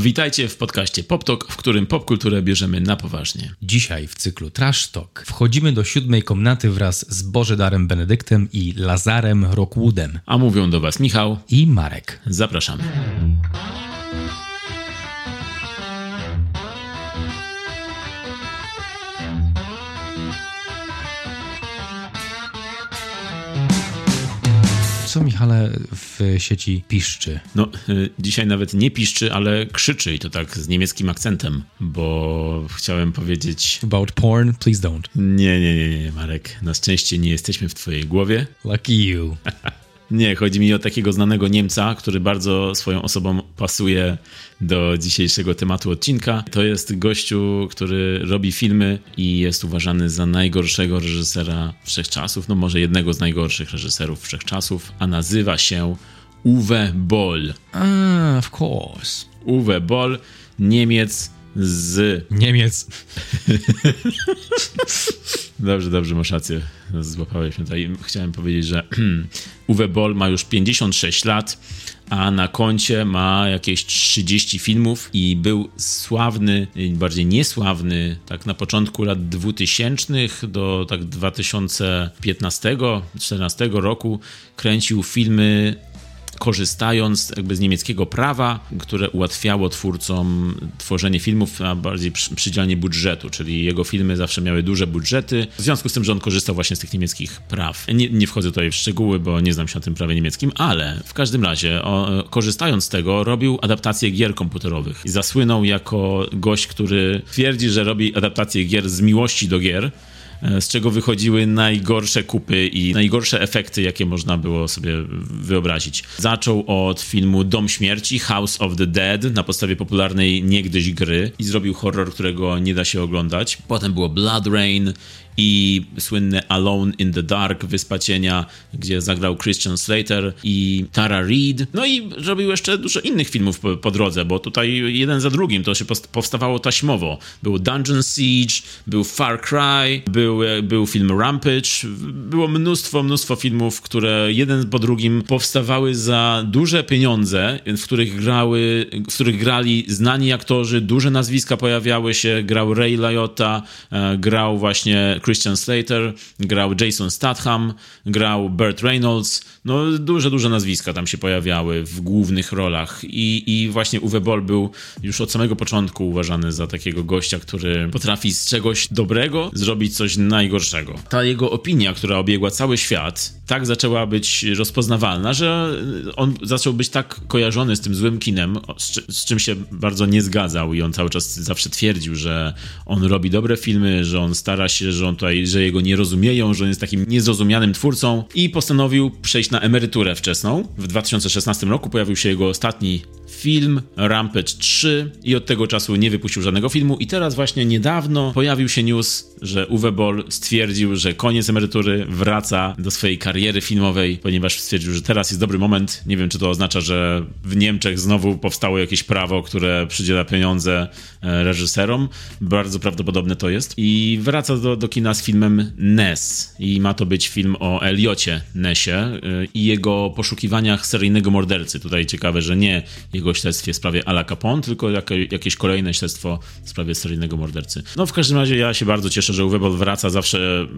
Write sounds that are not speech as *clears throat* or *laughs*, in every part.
Witajcie w podcaście PopTok, w którym popkulturę bierzemy na poważnie. Dzisiaj w cyklu Trash Talk wchodzimy do siódmej komnaty wraz z Bożedarem Benedyktem i Lazarem Rockwoodem. A mówią do Was Michał i Marek. Zapraszamy. Co Michale w sieci piszczy? No, y, dzisiaj nawet nie piszczy, ale krzyczy i to tak z niemieckim akcentem, bo chciałem powiedzieć... About porn, please don't. Nie, nie, nie, nie, Marek. Na szczęście nie jesteśmy w twojej głowie. Lucky you. *laughs* Nie, chodzi mi o takiego znanego Niemca, który bardzo swoją osobą pasuje do dzisiejszego tematu odcinka. To jest gościu, który robi filmy i jest uważany za najgorszego reżysera wszechczasów, no może jednego z najgorszych reżyserów wszechczasów, a nazywa się Uwe Boll. Ah, of course. Uwe Boll, Niemiec z... Niemiec. *laughs* Dobrze, dobrze, masz rację. Złapałeś mnie tutaj. Chciałem powiedzieć, że *clears throat* Uwe Boll ma już 56 lat, a na koncie ma jakieś 30 filmów i był sławny, bardziej niesławny, tak na początku lat 2000 do tak 2015-2014 roku kręcił filmy korzystając jakby z niemieckiego prawa, które ułatwiało twórcom tworzenie filmów na bardziej przydzielnie budżetu, czyli jego filmy zawsze miały duże budżety, w związku z tym, że on korzystał właśnie z tych niemieckich praw. Nie, nie wchodzę tutaj w szczegóły, bo nie znam się na tym prawie niemieckim, ale w każdym razie, o, korzystając z tego, robił adaptacje gier komputerowych. I zasłynął jako gość, który twierdzi, że robi adaptacje gier z miłości do gier, z czego wychodziły najgorsze kupy i najgorsze efekty, jakie można było sobie wyobrazić. Zaczął od filmu Dom Śmierci, House of the Dead, na podstawie popularnej niegdyś gry i zrobił horror, którego nie da się oglądać. Potem było Blood Rain i słynne Alone in the Dark, Wyspa Cienia, gdzie zagrał Christian Slater i Tara Reid. No i robił jeszcze dużo innych filmów po, po drodze, bo tutaj jeden za drugim to się powstawało taśmowo. Był Dungeon Siege, był Far Cry, był, był film Rampage, było mnóstwo, mnóstwo filmów, które jeden po drugim powstawały za duże pieniądze, w których grały, w których grali znani aktorzy, duże nazwiska pojawiały się, grał Ray Liotta, e, grał właśnie Christian Slater, grał Jason Statham, grał Burt Reynolds. No, duże, duże nazwiska tam się pojawiały w głównych rolach. I, i właśnie Uwe Boll był już od samego początku uważany za takiego gościa, który potrafi z czegoś dobrego zrobić coś najgorszego. Ta jego opinia, która obiegła cały świat, tak zaczęła być rozpoznawalna, że on zaczął być tak kojarzony z tym złym kinem, z, z czym się bardzo nie zgadzał i on cały czas zawsze twierdził, że on robi dobre filmy, że on stara się, że on tutaj, że jego nie rozumieją, że on jest takim niezrozumianym twórcą i postanowił przejść na emeryturę wczesną. W 2016 roku pojawił się jego ostatni film Rampage 3 i od tego czasu nie wypuścił żadnego filmu i teraz właśnie niedawno pojawił się news, że Uwe Boll stwierdził, że koniec emerytury wraca do swojej kariery filmowej, ponieważ stwierdził, że teraz jest dobry moment. Nie wiem, czy to oznacza, że w Niemczech znowu powstało jakieś prawo, które przydziela pieniądze e, reżyserom. Bardzo prawdopodobne to jest. I wraca do, do kina z filmem Ness. I ma to być film o Eliocie Nessie e, i jego poszukiwaniach seryjnego mordercy. Tutaj ciekawe, że nie jego śledztwie w sprawie Ala Capone, tylko jakieś kolejne śledztwo w sprawie seryjnego mordercy. No w każdym razie ja się bardzo cieszę, że Uwe Boll wraca. Zawsze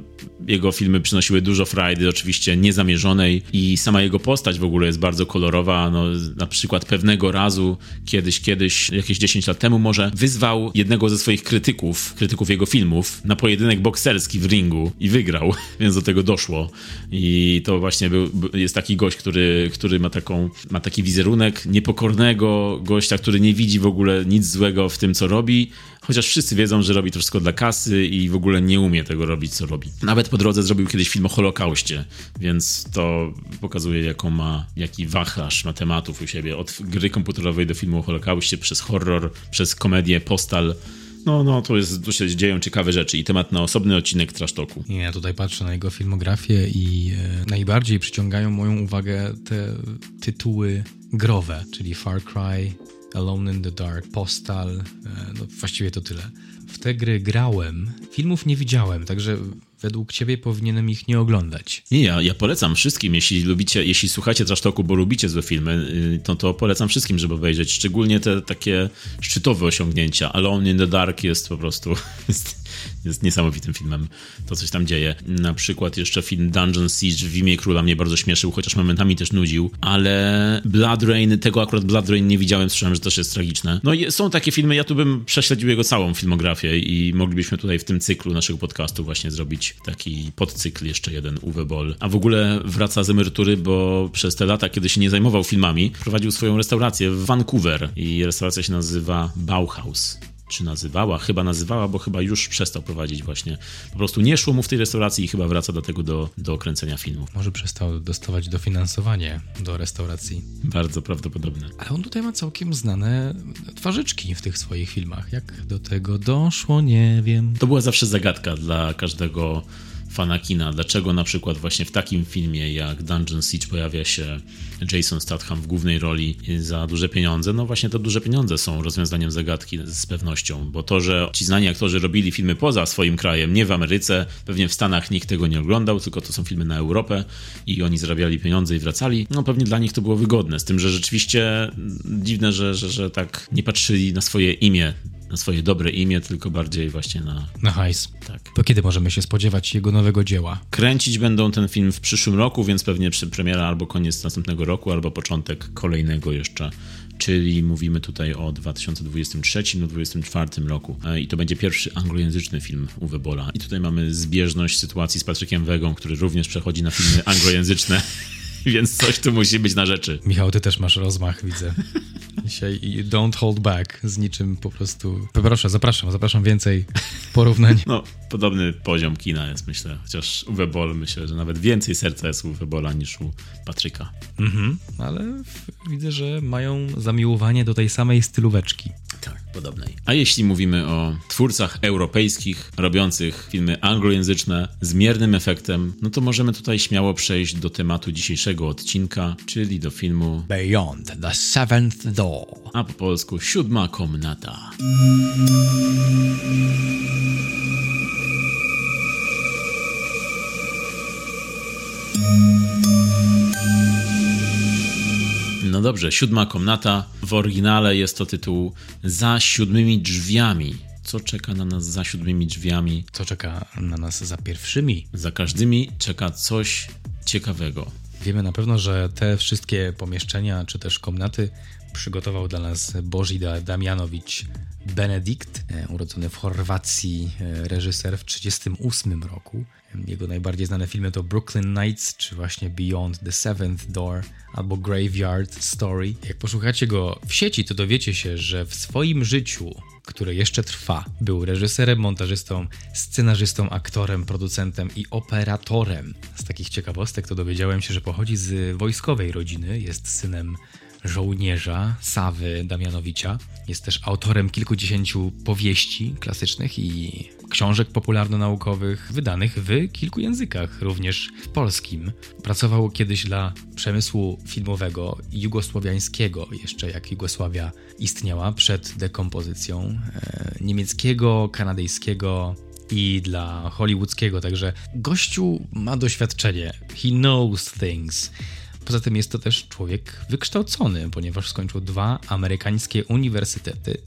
jego filmy przynosiły dużo frajdy, oczywiście niezamierzonej i sama jego postać w ogóle jest bardzo kolorowa. No, na przykład pewnego razu, kiedyś, kiedyś, jakieś 10 lat temu może, wyzwał jednego ze swoich krytyków, krytyków jego filmów, na pojedynek bokserski w ringu i wygrał, *laughs* więc do tego doszło. I to właśnie był, jest taki gość, który, który ma, taką, ma taki wizerunek niepokornego gościa, który nie widzi w ogóle nic złego w tym, co robi, chociaż wszyscy wiedzą, że robi to wszystko dla kasy i w ogóle nie umie tego robić, co robi. Nawet po drodze zrobił kiedyś film o Holokauście, więc to pokazuje, jaką ma, jaki wachlarz ma tematów u siebie. Od gry komputerowej do filmu o Holokauście, przez horror, przez komedię, postal. No, no, to jest, tu się dzieją ciekawe rzeczy i temat na osobny odcinek Trash Talku. Ja tutaj patrzę na jego filmografię i e, najbardziej przyciągają moją uwagę te tytuły growe, czyli Far Cry, Alone in the Dark, Postal, e, no właściwie to tyle. W te gry grałem, filmów nie widziałem, także według ciebie powinienem ich nie oglądać? Nie, ja, ja polecam wszystkim, jeśli lubicie, jeśli słuchacie Trash Talku, bo lubicie złe filmy, y, to, to polecam wszystkim, żeby obejrzeć, szczególnie te takie szczytowe osiągnięcia. Alone in the Dark jest po prostu *laughs* jest, jest niesamowitym filmem. To coś tam dzieje. Na przykład jeszcze film Dungeon Siege w imię króla mnie bardzo śmieszył, chociaż momentami też nudził, ale Blood Rain, tego akurat Blood Rain nie widziałem, słyszałem, że też jest tragiczne. No i są takie filmy, ja tu bym prześledził jego całą filmografię i moglibyśmy tutaj w tym cyklu naszego podcastu właśnie zrobić taki podcykl jeszcze jeden Uwe Boll. A w ogóle wraca z emerytury, bo przez te lata, kiedy się nie zajmował filmami, prowadził swoją restaurację w Vancouver i restauracja się nazywa Bauhaus czy nazywała, chyba nazywała, bo chyba już przestał prowadzić właśnie. Po prostu nie szło mu w tej restauracji i chyba wraca do tego do, do kręcenia filmów. Może przestał dostawać dofinansowanie do restauracji. Bardzo prawdopodobne. Ale on tutaj ma całkiem znane twarzyczki w tych swoich filmach. Jak do tego doszło, nie wiem. To była zawsze zagadka dla każdego fana kina, dlaczego na przykład właśnie w takim filmie jak Dungeon Siege pojawia się Jason Statham w głównej roli za duże pieniądze, no właśnie te duże pieniądze są rozwiązaniem zagadki z pewnością, bo to, że ci znani aktorzy robili filmy poza swoim krajem, nie w Ameryce, pewnie w Stanach nikt tego nie oglądał, tylko to są filmy na Europę i oni zarabiali pieniądze i wracali, no pewnie dla nich to było wygodne, z tym, że rzeczywiście dziwne, że, że, że tak nie patrzyli na swoje imię na swoje dobre imię, tylko bardziej właśnie na... Na hajs. Tak. To kiedy możemy się spodziewać jego nowego dzieła? Kręcić będą ten film w przyszłym roku, więc pewnie premiera albo koniec następnego roku, albo początek kolejnego jeszcze czyli mówimy tutaj o 2023 lub 2024 roku. E, I to będzie pierwszy anglojęzyczny film Uwe Bola. I tutaj mamy zbieżność sytuacji z Patrykiem Wegą, który również przechodzi na filmy anglojęzyczne, *laughs* *laughs* więc coś tu musi być na rzeczy. Michał, ty też masz rozmach, widzę. Dzisiaj don't hold back z niczym po prostu. Proszę, zapraszam, zapraszam więcej porównań. No, podobny poziom kina jest, myślę. Chociaż Uwe Boll, myślę, że nawet więcej serca jest u Uwe Bolla niż u Patryka. Mhm, ale widzę, że mają zamiłowanie do tej samej stylóweczki. Tak, podobnej. A jeśli mówimy o twórcach europejskich, robiących filmy anglojęzyczne z miernym efektem, no to możemy tutaj śmiało przejść do tematu dzisiejszego odcinka, czyli do filmu Beyond the Seventh Door. A po polsku Siódma Komnata. No dobrze, siódma komnata. W oryginale jest to tytuł Za siódmymi drzwiami. Co czeka na nas za siódmymi drzwiami? Co czeka na nas za pierwszymi? Za każdymi czeka coś ciekawego. Wiemy na pewno, że te wszystkie pomieszczenia czy też komnaty przygotował dla nas Bożida Damianowicz Benedikt, e, urodzony w Chorwacji, e, reżyser w 1938 roku. Jego najbardziej znane filmy to Brooklyn Nights, czy właśnie Beyond the Seventh Door, albo Graveyard Story. Jak posłuchacie go w sieci, to dowiecie się, że w swoim życiu, które jeszcze trwa, był reżyserem, montażystą, scenarzystą, aktorem, producentem i operatorem. Z takich ciekawostek to dowiedziałem się, że pochodzi z wojskowej rodziny, jest synem żołnierza Sawy Damianowicza. Jest też autorem kilkudziesięciu powieści klasycznych i książek popularno-naukowych wydanych w kilku językach, również w polskim. Pracował kiedyś dla przemysłu filmowego jugosłowiańskiego, jeszcze jak Jugosławia istniała przed dekompozycją, e, niemieckiego, kanadyjskiego, i dla hollywoodzkiego, także gościu ma doświadczenie. He knows things. Poza tym jest to też człowiek wykształcony, ponieważ skończył dwa amerykańskie uniwersytety.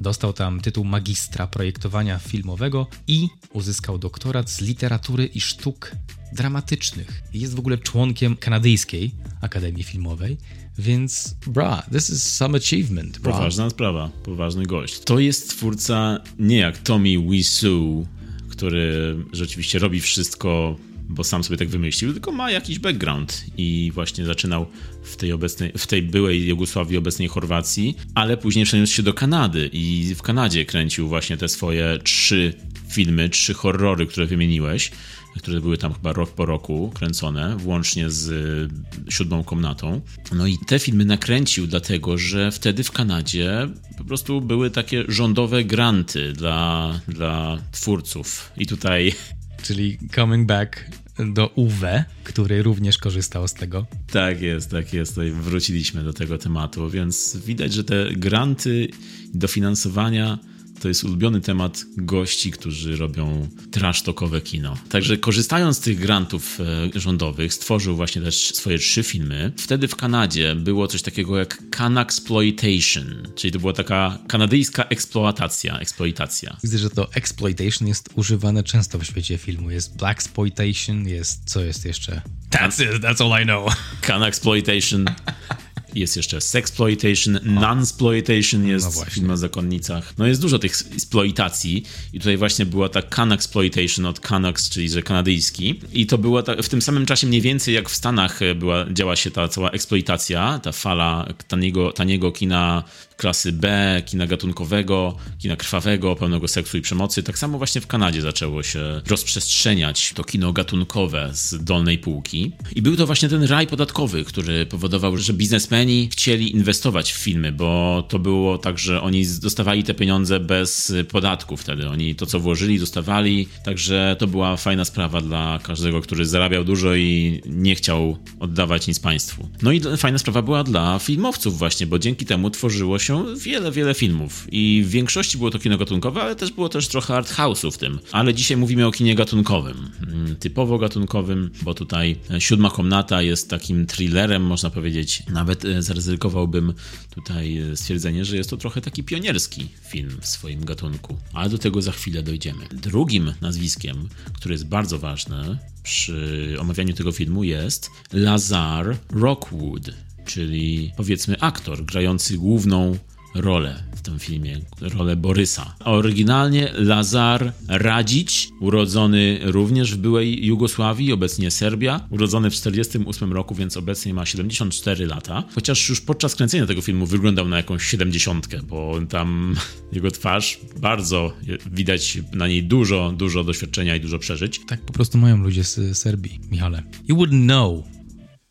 Dostał tam tytuł magistra projektowania filmowego i uzyskał doktorat z literatury i sztuk dramatycznych. Jest w ogóle członkiem kanadyjskiej Akademii Filmowej, więc bra, this is some achievement. Bra. Poważna sprawa, poważny gość. To jest twórca nie jak Tommy Wiseau, który rzeczywiście robi wszystko bo sam sobie tak wymyślił, tylko ma jakiś background i właśnie zaczynał w tej, obecnej, w tej byłej Jugosławii, obecnej Chorwacji, ale później przeniósł się do Kanady i w Kanadzie kręcił właśnie te swoje trzy filmy, trzy horrory, które wymieniłeś, które były tam chyba rok po roku kręcone, włącznie z y, siódmą komnatą. No i te filmy nakręcił dlatego, że wtedy w Kanadzie po prostu były takie rządowe granty dla, dla twórców. I tutaj czyli Coming Back do UW, który również korzystał z tego. Tak jest, tak jest. Wróciliśmy do tego tematu, więc widać, że te granty, dofinansowania to jest ulubiony temat gości, którzy robią trasztokowe kino. Także korzystając z tych grantów e, rządowych, stworzył właśnie też swoje trzy filmy. Wtedy w Kanadzie było coś takiego jak Canexploitation, czyli to była taka kanadyjska eksploatacja, eksploitacja. Widzę, że to exploitation jest używane często w świecie filmu. Jest black exploitation, jest co jest jeszcze? That's it, that's all I know. Canexploitation. *laughs* Jest jeszcze sexploitation, nunsploitation jest No w właśnie. filmach o zakonnicach. No jest dużo tych exploitacji i tutaj właśnie była ta Canexploitation od Canucks, czyli że kanadyjski. I to było ta, w tym samym czasie mniej więcej jak w Stanach e, była, działa się ta cała eksploitacja, ta fala taniego, taniego kina klasy B, kina gatunkowego, kina krwawego, pełnego seksu i przemocy. Tak samo właśnie w Kanadzie zaczęło się rozprzestrzeniać to kino gatunkowe z dolnej półki. I był to właśnie ten raj podatkowy, który powodował, że biznesmeni chcieli inwestować w filmy, bo to było tak, że oni dostawali te pieniądze bez podatku wtedy. Oni to, co włożyli, dostawali. Także to była fajna sprawa dla każdego, który zarabiał dużo i nie chciał oddawać nic państwu. No i fajna sprawa była dla filmowców właśnie, bo dzięki temu tworzyło się wiele, wiele filmów. I w większości było to kino gatunkowe, ale też było też trochę art house'u w tym. Ale dzisiaj mówimy o kinie gatunkowym. Mm, Typowo gatunkowym, bo tutaj e, Siódma Komnata jest takim thrillerem, można powiedzieć. Nawet e, zaryzykowałbym tutaj e, stwierdzenie, że jest to trochę taki pionierski film w swoim gatunku. Ale do tego za chwilę dojdziemy. Drugim nazwiskiem, które jest bardzo ważne przy omawianiu tego filmu jest Lazar Rockwood czyli powiedzmy aktor grający główną rolę w tym filmie, rolę Borysa. Oryginalnie Lazar Radzić, urodzony również w byłej Jugosławii, obecnie Serbia, urodzony w 48 roku, więc obecnie ma 74 lata. Chociaż już podczas kręcenia tego filmu wyglądał na jakąś 70, bo tam *laughs* jego twarz bardzo widać na niej dużo, dużo doświadczenia i dużo przeżyć. Tak po prostu mają ludzie z Serbii, Michale. You wouldn't know,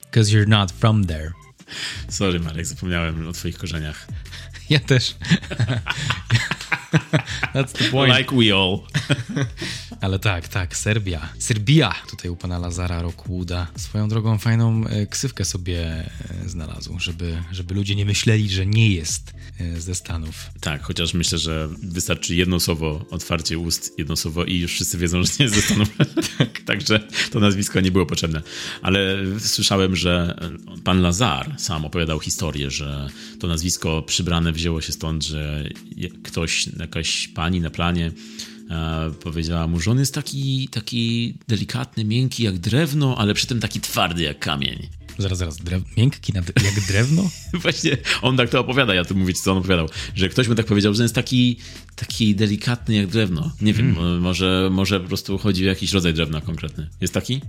because you're not from there. Sorry Marek, zapomniałem o twoich korzeniach. Ja też. *laughs* That's the point. Like we all. *laughs* Ale tak, tak, Serbia. Serbia tutaj u pana Lazara Rockwooda. Swoją drogą fajną e, ksywkę sobie e, znalazł, żeby, żeby ludzie nie myśleli, że nie jest e, ze Stanów. Tak, chociaż myślę, że wystarczy jedno słowo, otwarcie ust, jedno słowo i już wszyscy wiedzą, że nie jest ze Stanów. *laughs* tak, także to nazwisko nie było potrzebne. Ale słyszałem, że pan Lazar sam opowiadał historię, że to nazwisko przybrane wzięło się stąd, że ktoś, jakaś pani na planie e, powiedziała mu, że on jest taki, taki delikatny, miękki jak drewno, ale przy tym taki twardy jak kamień. Zaraz, zaraz, drew... miękki jak drewno? *laughs* Właśnie on tak to opowiada, ja tu mówię co on opowiadał, że ktoś mu tak powiedział, że jest taki, taki delikatny jak drewno. Nie wiem, Hmm. może, może po prostu chodzi o jakiś rodzaj drewna konkretny. Jest taki?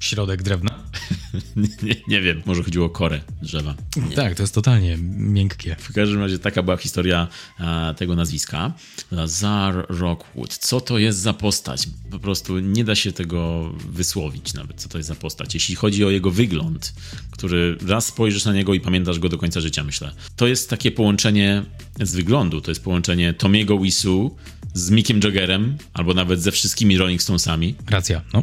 Środek drewna? *laughs* nie, nie, wiem, może chodziło o korę drzewa. Nie. Tak, to jest totalnie miękkie. W każdym razie taka była historia e, tego nazwiska. Lazar Rockwood. Co to jest za postać? Po prostu nie da się tego wysłowić nawet, co to jest za postać. Jeśli chodzi o jego wygląd, który raz spojrzysz na niego i pamiętasz go do końca życia, myślę. To jest takie połączenie z wyglądu, to jest połączenie Tomiego Wisu z Mickiem Jaggerem, albo nawet ze wszystkimi Rolling Stonesami. Racja, no.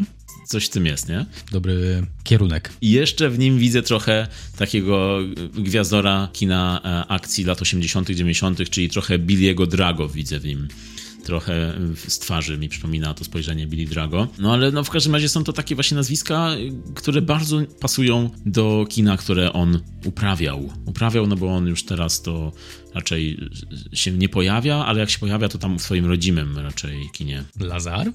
Coś w tym jest, nie? Dobry kierunek. I jeszcze w nim widzę trochę takiego gwiazdora kina e, akcji lat 80., 90., czyli trochę Billy'ego Drago widzę w nim. Trochę z twarzy mi przypomina to spojrzenie Billy Drago. No ale no w każdym razie są to takie właśnie nazwiska, które bardzo pasują do kina, które on uprawiał. Uprawiał, no bo on już teraz to raczej się nie pojawia, ale jak się pojawia, to tam w swoim rodzimym raczej kinie. Lazar?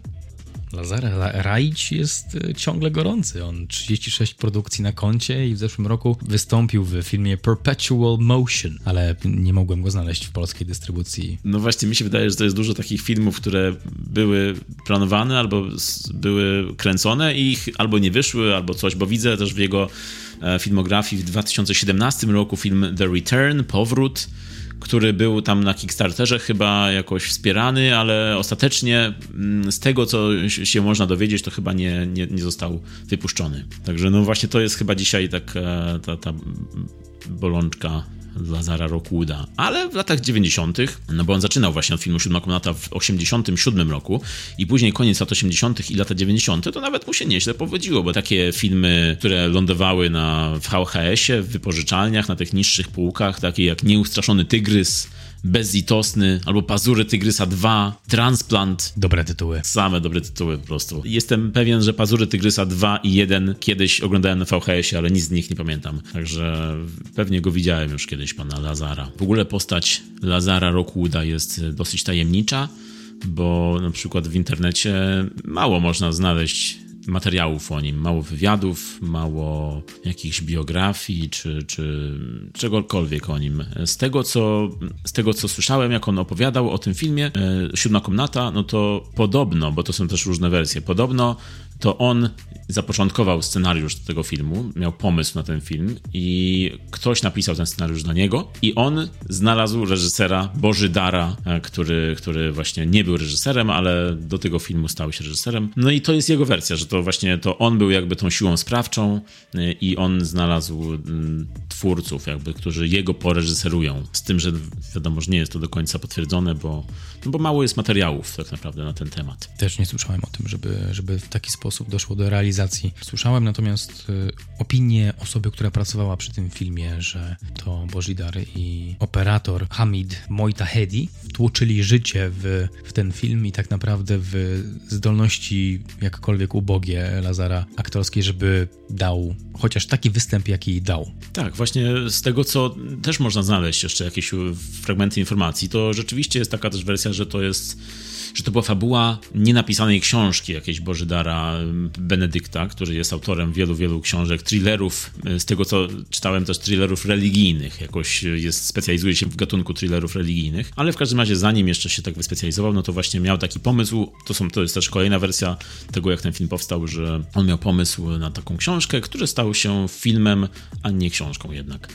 Lazar Raić jest e, ciągle gorący. On 36 produkcji na koncie i w zeszłym roku wystąpił w filmie Perpetual Motion, ale nie mogłem go znaleźć w polskiej dystrybucji. No właśnie, mi się wydaje, że to jest dużo takich filmów, które były planowane albo były kręcone i ich albo nie wyszły, albo coś, bo widzę też w jego e, filmografii w 2017 roku film The Return, Powrót, który był tam na Kickstarterze chyba jakoś wspierany, ale ostatecznie mm, z tego, co się można dowiedzieć, to chyba nie, nie, nie został wypuszczony. Także no właśnie to jest chyba dzisiaj tak ta, ta bolączka Lazara Rockwooda. Ale w latach 90., no bo on zaczynał właśnie od filmu Siódma Komnata w 87 roku i później koniec lat 80. i lata 90., to nawet mu się nieźle powodziło, bo takie filmy, które lądowały na, w VHS-ie, w wypożyczalniach, na tych niższych półkach, takie jak Nieustraszony Tygrys, Bezlitosny, albo Pazury Tygrysa 2, Transplant. Dobre tytuły. Same dobre tytuły po prostu. Jestem pewien, że Pazury Tygrysa 2 i 1 kiedyś oglądałem na VHS-ie, ale nic z nich nie pamiętam. Także pewnie go widziałem już kiedyś, pana Lazara. W ogóle postać Lazara Rockwooda jest dosyć tajemnicza, bo na przykład w internecie mało można znaleźć materiałów o nim, mało wywiadów, mało jakichś biografii czy, czy czegokolwiek o nim. Z tego, co, z tego, co słyszałem, jak on opowiadał o tym filmie, e, Siódma Komnata, no to podobno, bo to są też różne wersje, podobno to on zapoczątkował scenariusz tego filmu, miał pomysł na ten film i ktoś napisał ten scenariusz dla niego i on znalazł reżysera Bożydara, e, który, który właśnie nie był reżyserem, ale do tego filmu stał się reżyserem. No i to jest jego wersja, że to właśnie to on był jakby tą siłą sprawczą e, i on znalazł mm, twórców jakby, którzy jego poreżyserują. Z tym, że wiadomo, że nie jest to do końca potwierdzone, bo, no bo mało jest materiałów tak naprawdę na ten temat. Też nie słyszałem o tym, żeby, żeby w taki sposób doszło do realizacji. Słyszałem natomiast y, opinię osoby, która pracowała przy tym filmie, że to Bożidar i operator Hamid Mojtahedi tłoczyli życie w, w ten film i tak naprawdę w zdolności jakkolwiek ubogie Lazara aktorskiej, żeby dał chociaż taki występ, jaki dał. Tak, właśnie z tego, co też można znaleźć jeszcze jakieś fragmenty informacji, to rzeczywiście jest taka też wersja, że to jest że to była fabuła nienapisanej książki jakiejś Bożydara Benedykta, który jest autorem wielu, wielu książek, thrillerów, z tego co czytałem też thrillerów religijnych, jakoś jest, specjalizuje się w gatunku thrillerów religijnych, ale w każdym razie zanim jeszcze się tak wyspecjalizował, no to właśnie miał taki pomysł, to, są, to jest też kolejna wersja tego, jak ten film powstał, że on miał pomysł na taką książkę, który stał się filmem, a nie książką jednak.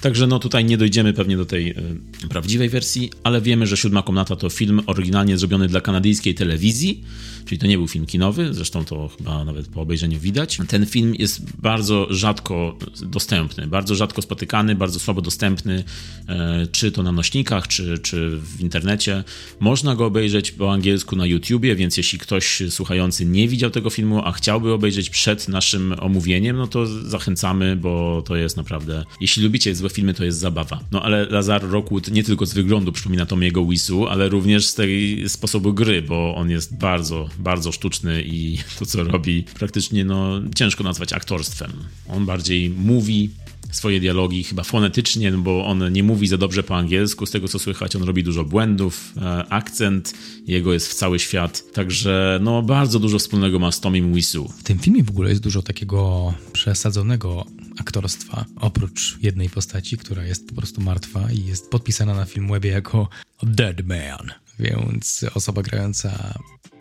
Także no tutaj nie dojdziemy pewnie do tej y, prawdziwej wersji, ale wiemy, że Siódma Komnata to film oryginalnie zrobiony dla kanadyjskiej telewizji, czyli to nie był film kinowy, zresztą to chyba nawet po obejrzeniu widać. Ten film jest bardzo rzadko dostępny, bardzo rzadko spotykany, bardzo słabo dostępny, e, czy to na nośnikach, czy, czy w internecie. Można go obejrzeć po angielsku na YouTubie, więc jeśli ktoś słuchający nie widział tego filmu, a chciałby obejrzeć przed naszym omówieniem, no to zachęcamy, bo to jest naprawdę, jeśli lubicie złe filmy, to jest zabawa. No ale Lazar Rockwood nie tylko z wyglądu przypomina Tomiego Wisu, ale również z tej sposobu gry, bo on jest bardzo, bardzo sztuczny i *laughs* to, co robi, praktycznie no, ciężko nazwać aktorstwem. On bardziej mówi swoje dialogi chyba fonetycznie, no bo on nie mówi za dobrze po angielsku, z tego co słychać on robi dużo błędów, e, akcent jego jest w cały świat, także no bardzo dużo wspólnego ma z Tomim Wisu. W tym filmie w ogóle jest dużo takiego przesadzonego aktorstwa, oprócz jednej postaci, która jest po prostu martwa i jest podpisana na Filmwebie jako Dead Man więc osoba grająca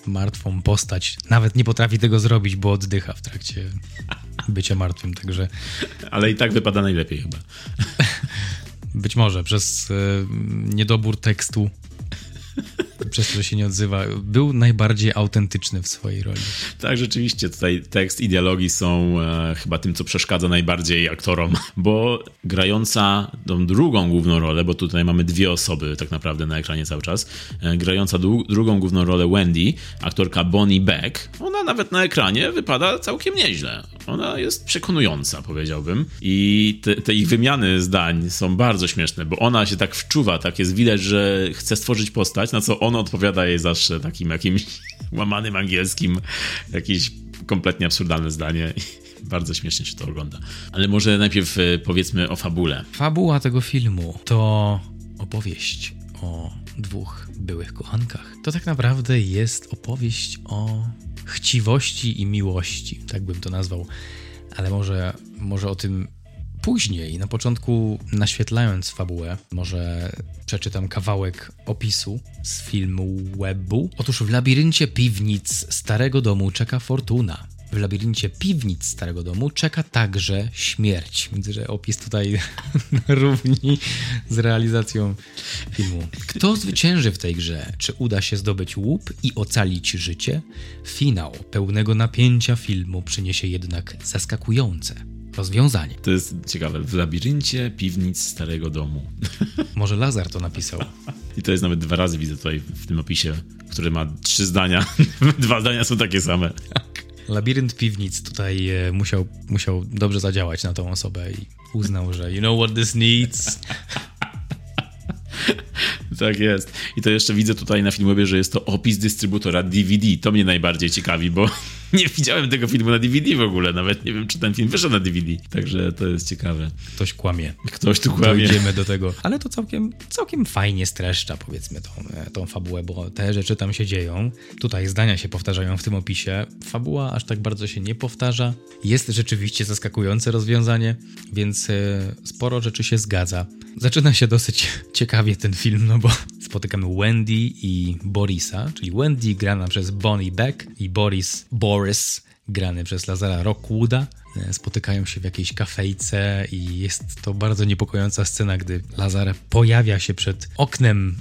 martwą postać nawet nie potrafi tego zrobić, bo oddycha w trakcie bycia martwym, także... Ale i tak wypada najlepiej chyba. *laughs* Być może przez y, niedobór tekstu przez to, się nie odzywa, był najbardziej autentyczny w swojej roli. Tak, rzeczywiście, tutaj tekst i dialogi są e, chyba tym, co przeszkadza najbardziej aktorom, *laughs* bo grająca tą drugą główną rolę, bo tutaj mamy dwie osoby tak naprawdę na ekranie cały czas, e, grająca drugą główną rolę Wendy, aktorka Bonnie Beck, ona nawet na ekranie wypada całkiem nieźle. Ona jest przekonująca, powiedziałbym. I te, te ich wymiany zdań są bardzo śmieszne, bo ona się tak wczuwa, tak jest widać, że chce stworzyć postać, na co on odpowiada jej zawsze takim jakimś *laughs* łamanym angielskim, jakieś kompletnie absurdalne zdanie. *laughs* Bardzo śmiesznie się to ogląda. Ale może najpierw e, powiedzmy o fabule. Fabuła tego filmu to opowieść o dwóch byłych kochankach. To tak naprawdę jest opowieść o chciwości i miłości, tak bym to nazwał. Ale może, może o tym później, na początku naświetlając fabułę, może przeczytam kawałek opisu z filmu Webu. Otóż w labiryncie piwnic starego domu czeka fortuna. W labiryncie piwnic starego domu czeka także śmierć. Widzę, że opis tutaj *laughs* równi z realizacją filmu. Kto zwycięży w tej grze? Czy uda się zdobyć łup i ocalić życie? Finał pełnego napięcia filmu przyniesie jednak zaskakujące rozwiązanie. To jest ciekawe. W labiryncie piwnic starego domu. *laughs* Może Lazar to napisał. I to jest nawet dwa razy widzę tutaj w tym opisie, który ma trzy zdania. *laughs* Dwa zdania są takie same. Tak. Labirynt piwnic tutaj e, musiał, musiał dobrze zadziałać na tą osobę i uznał, że you know what this needs. *laughs* *laughs* Tak jest. I to jeszcze widzę tutaj na filmie, że jest to opis dystrybutora DVD. To mnie najbardziej ciekawi, bo *laughs* nie widziałem tego filmu na DVD w ogóle. Nawet nie wiem, czy ten film wyszedł na DVD. Także to jest ciekawe. Ktoś kłamie. Ktoś tu kłamie. Dojdziemy do tego. Ale to całkiem, całkiem fajnie streszcza, powiedzmy, tą, tą fabułę, bo te rzeczy tam się dzieją. Tutaj zdania się powtarzają w tym opisie. Fabuła aż tak bardzo się nie powtarza. Jest rzeczywiście zaskakujące rozwiązanie, więc e, sporo rzeczy się zgadza. Zaczyna się dosyć ciekawie ten film, no bo spotykamy Wendy i Borisa, czyli Wendy grana przez Bonnie Beck i Boris Boris grany przez Lazara Rockwooda. E, spotykają się w jakiejś kafejce i jest to bardzo niepokojąca scena, gdy Lazar pojawia się przed oknem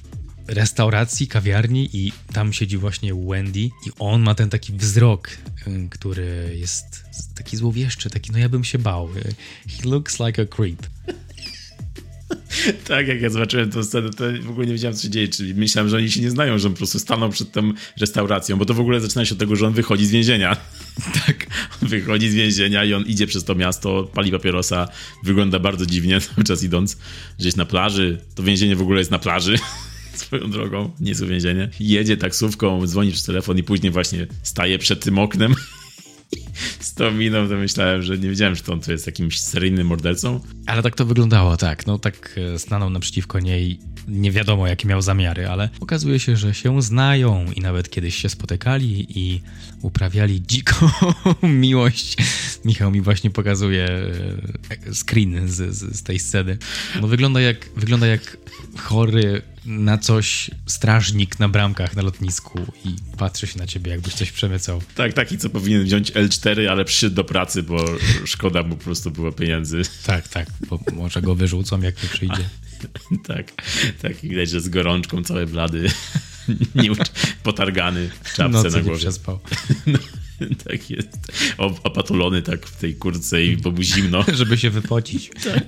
restauracji, kawiarni i tam siedzi właśnie Wendy i on ma ten taki wzrok, e, który jest taki złowieszczy, taki no ja bym się bał. E, he looks like a creep. *laughs* tak, jak ja zobaczyłem tę scenę, to w ogóle nie wiedziałem, co się dzieje, czyli myślałem, że oni się nie znają, że on po prostu staną przed tą restauracją, bo to w ogóle zaczyna się od tego, że on wychodzi z więzienia. *laughs* tak, on wychodzi z więzienia i on idzie przez to miasto, pali papierosa, wygląda bardzo dziwnie *laughs* cały czas idąc gdzieś na plaży. To więzienie w ogóle jest na plaży swoją drogą, nie jest więzienie. Jedzie taksówką, dzwoni przez telefon i później właśnie staje przed tym oknem *laughs* z tą miną, to myślałem, że nie wiedziałem, że on to jest jakimś seryjnym mordercą. Ale tak to wyglądało, tak. No tak e, stanął naprzeciwko niej, nie wiadomo jakie miał zamiary, ale okazuje się, że się znają i nawet kiedyś się spotykali i uprawiali dziką *laughs* miłość. Michał mi właśnie pokazuje e, screen z, z, z tej sceny. No wygląda jak, wygląda jak chory na coś strażnik na bramkach na lotnisku i patrzy się na ciebie, jakbyś coś przemycał. Tak, taki, co powinien wziąć L4, ale przyszedł do pracy, bo szkoda mu po prostu było pieniędzy. Tak, tak, bo może go wyrzucą, jak nie przyjdzie. *laughs* tak, tak, widać, że z gorączką cały blady, *laughs* nie potargany w czapce Nocy na głowie. przespał. *laughs* No, tak jest. Opatulony tak w tej kurce i bo mu zimno. Żeby się wypocić. Tak.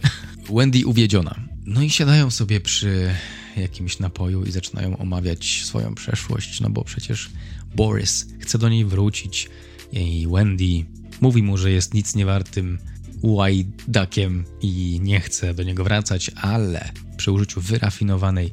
Wendy uwiedziona. No i siadają sobie przy jakimś napoju i zaczynają omawiać swoją przeszłość, no bo przecież Boris chce do niej wrócić i Wendy mówi mu, że jest nic niewartym łajdakiem i nie chce do niego wracać, ale przy użyciu wyrafinowanej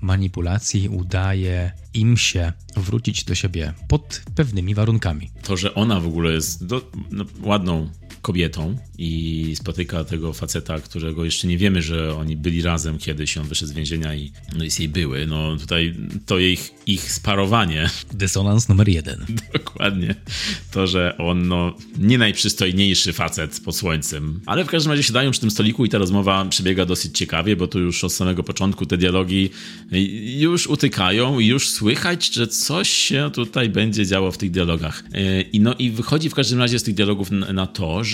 manipulacji udaje im się wrócić do siebie pod pewnymi warunkami. To, że ona w ogóle jest do, no, ładną kobietą i spotyka tego faceta, którego jeszcze nie wiemy, że oni byli razem kiedyś, on wyszedł z więzienia i no jest jej były. No tutaj to ich, ich sparowanie. Dysonans numer jeden. *laughs* Dokładnie. To, że on no nie najprzystojniejszy facet pod słońcem, ale w każdym razie siadają przy tym stoliku i ta rozmowa przebiega dosyć ciekawie, bo tu już od samego początku te dialogi już utykają i już słychać, że coś się tutaj będzie działo w tych dialogach. I no i wychodzi w każdym razie z tych dialogów na to, że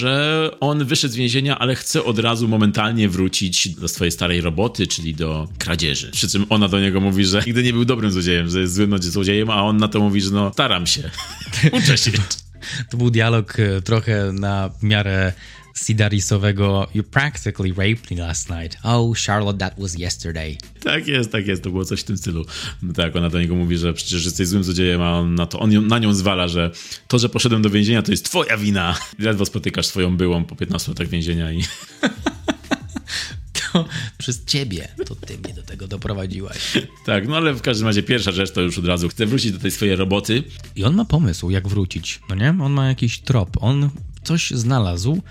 on wyszedł z więzienia, ale chce od razu momentalnie wrócić do swojej starej roboty, czyli do kradzieży. Przy czym ona do niego mówi, że nigdy nie był dobrym złodziejem, że jest złym złodziejem, a on na to mówi, że no staram się, *laughs* uczę się. To był dialog e, trochę na miarę Sidarisowego You practically raped me last night. Oh, Charlotte, that was yesterday. Tak jest, tak jest, to było coś w tym stylu. No tak, ona do niego mówi, że przecież jesteś złym złodziejem, a on na to, on na nią zwala, że to, że poszedłem do więzienia, to jest twoja wina. Ledwo spotykasz swoją byłą po 15 latach więzienia i... *laughs* To przez ciebie, to ty mnie do tego doprowadziłaś. tak, no ale w każdym razie pierwsza rzecz to już od razu chce wrócić do tej swojej roboty. I on ma pomysł, jak wrócić, no nie? On ma jakiś trop, on coś znalazł,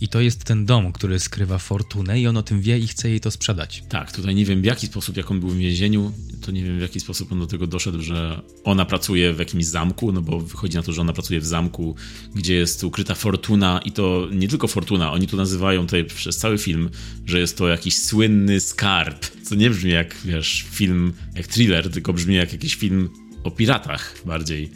i to jest ten dom, który skrywa fortunę i on o tym wie i chce jej to sprzedać. Tak, tutaj nie wiem w jaki sposób, jak on był w więzieniu, to nie wiem w jaki sposób on do tego doszedł, że ona pracuje w jakimś zamku, no bo wychodzi na to, że ona pracuje w zamku, gdzie jest ukryta fortuna i to nie tylko fortuna, oni tu nazywają tutaj przez cały film, że jest to jakiś słynny skarb, co nie brzmi jak, wiesz, film, jak thriller, tylko brzmi jak jakiś film o piratach bardziej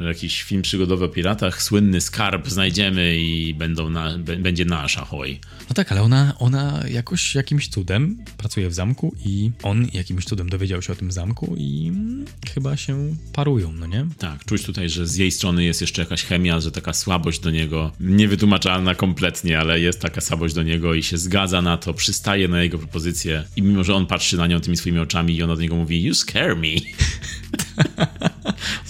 jakiś film przygodowy o piratach, słynny skarb znajdziemy i będą na, będzie nasz ahoj. No tak, ale ona, ona jakoś jakimś cudem pracuje w zamku i on jakimś cudem dowiedział się o tym zamku i chyba się parują, no nie? Tak, czuć tutaj, że z jej strony jest jeszcze jakaś chemia, że taka słabość do niego, niewytłumaczalna kompletnie, ale jest taka słabość do niego i się zgadza na to, przystaje na jego propozycję i mimo, że on patrzy na nią tymi swoimi oczami i ona do niego mówi you scare me. *laughs*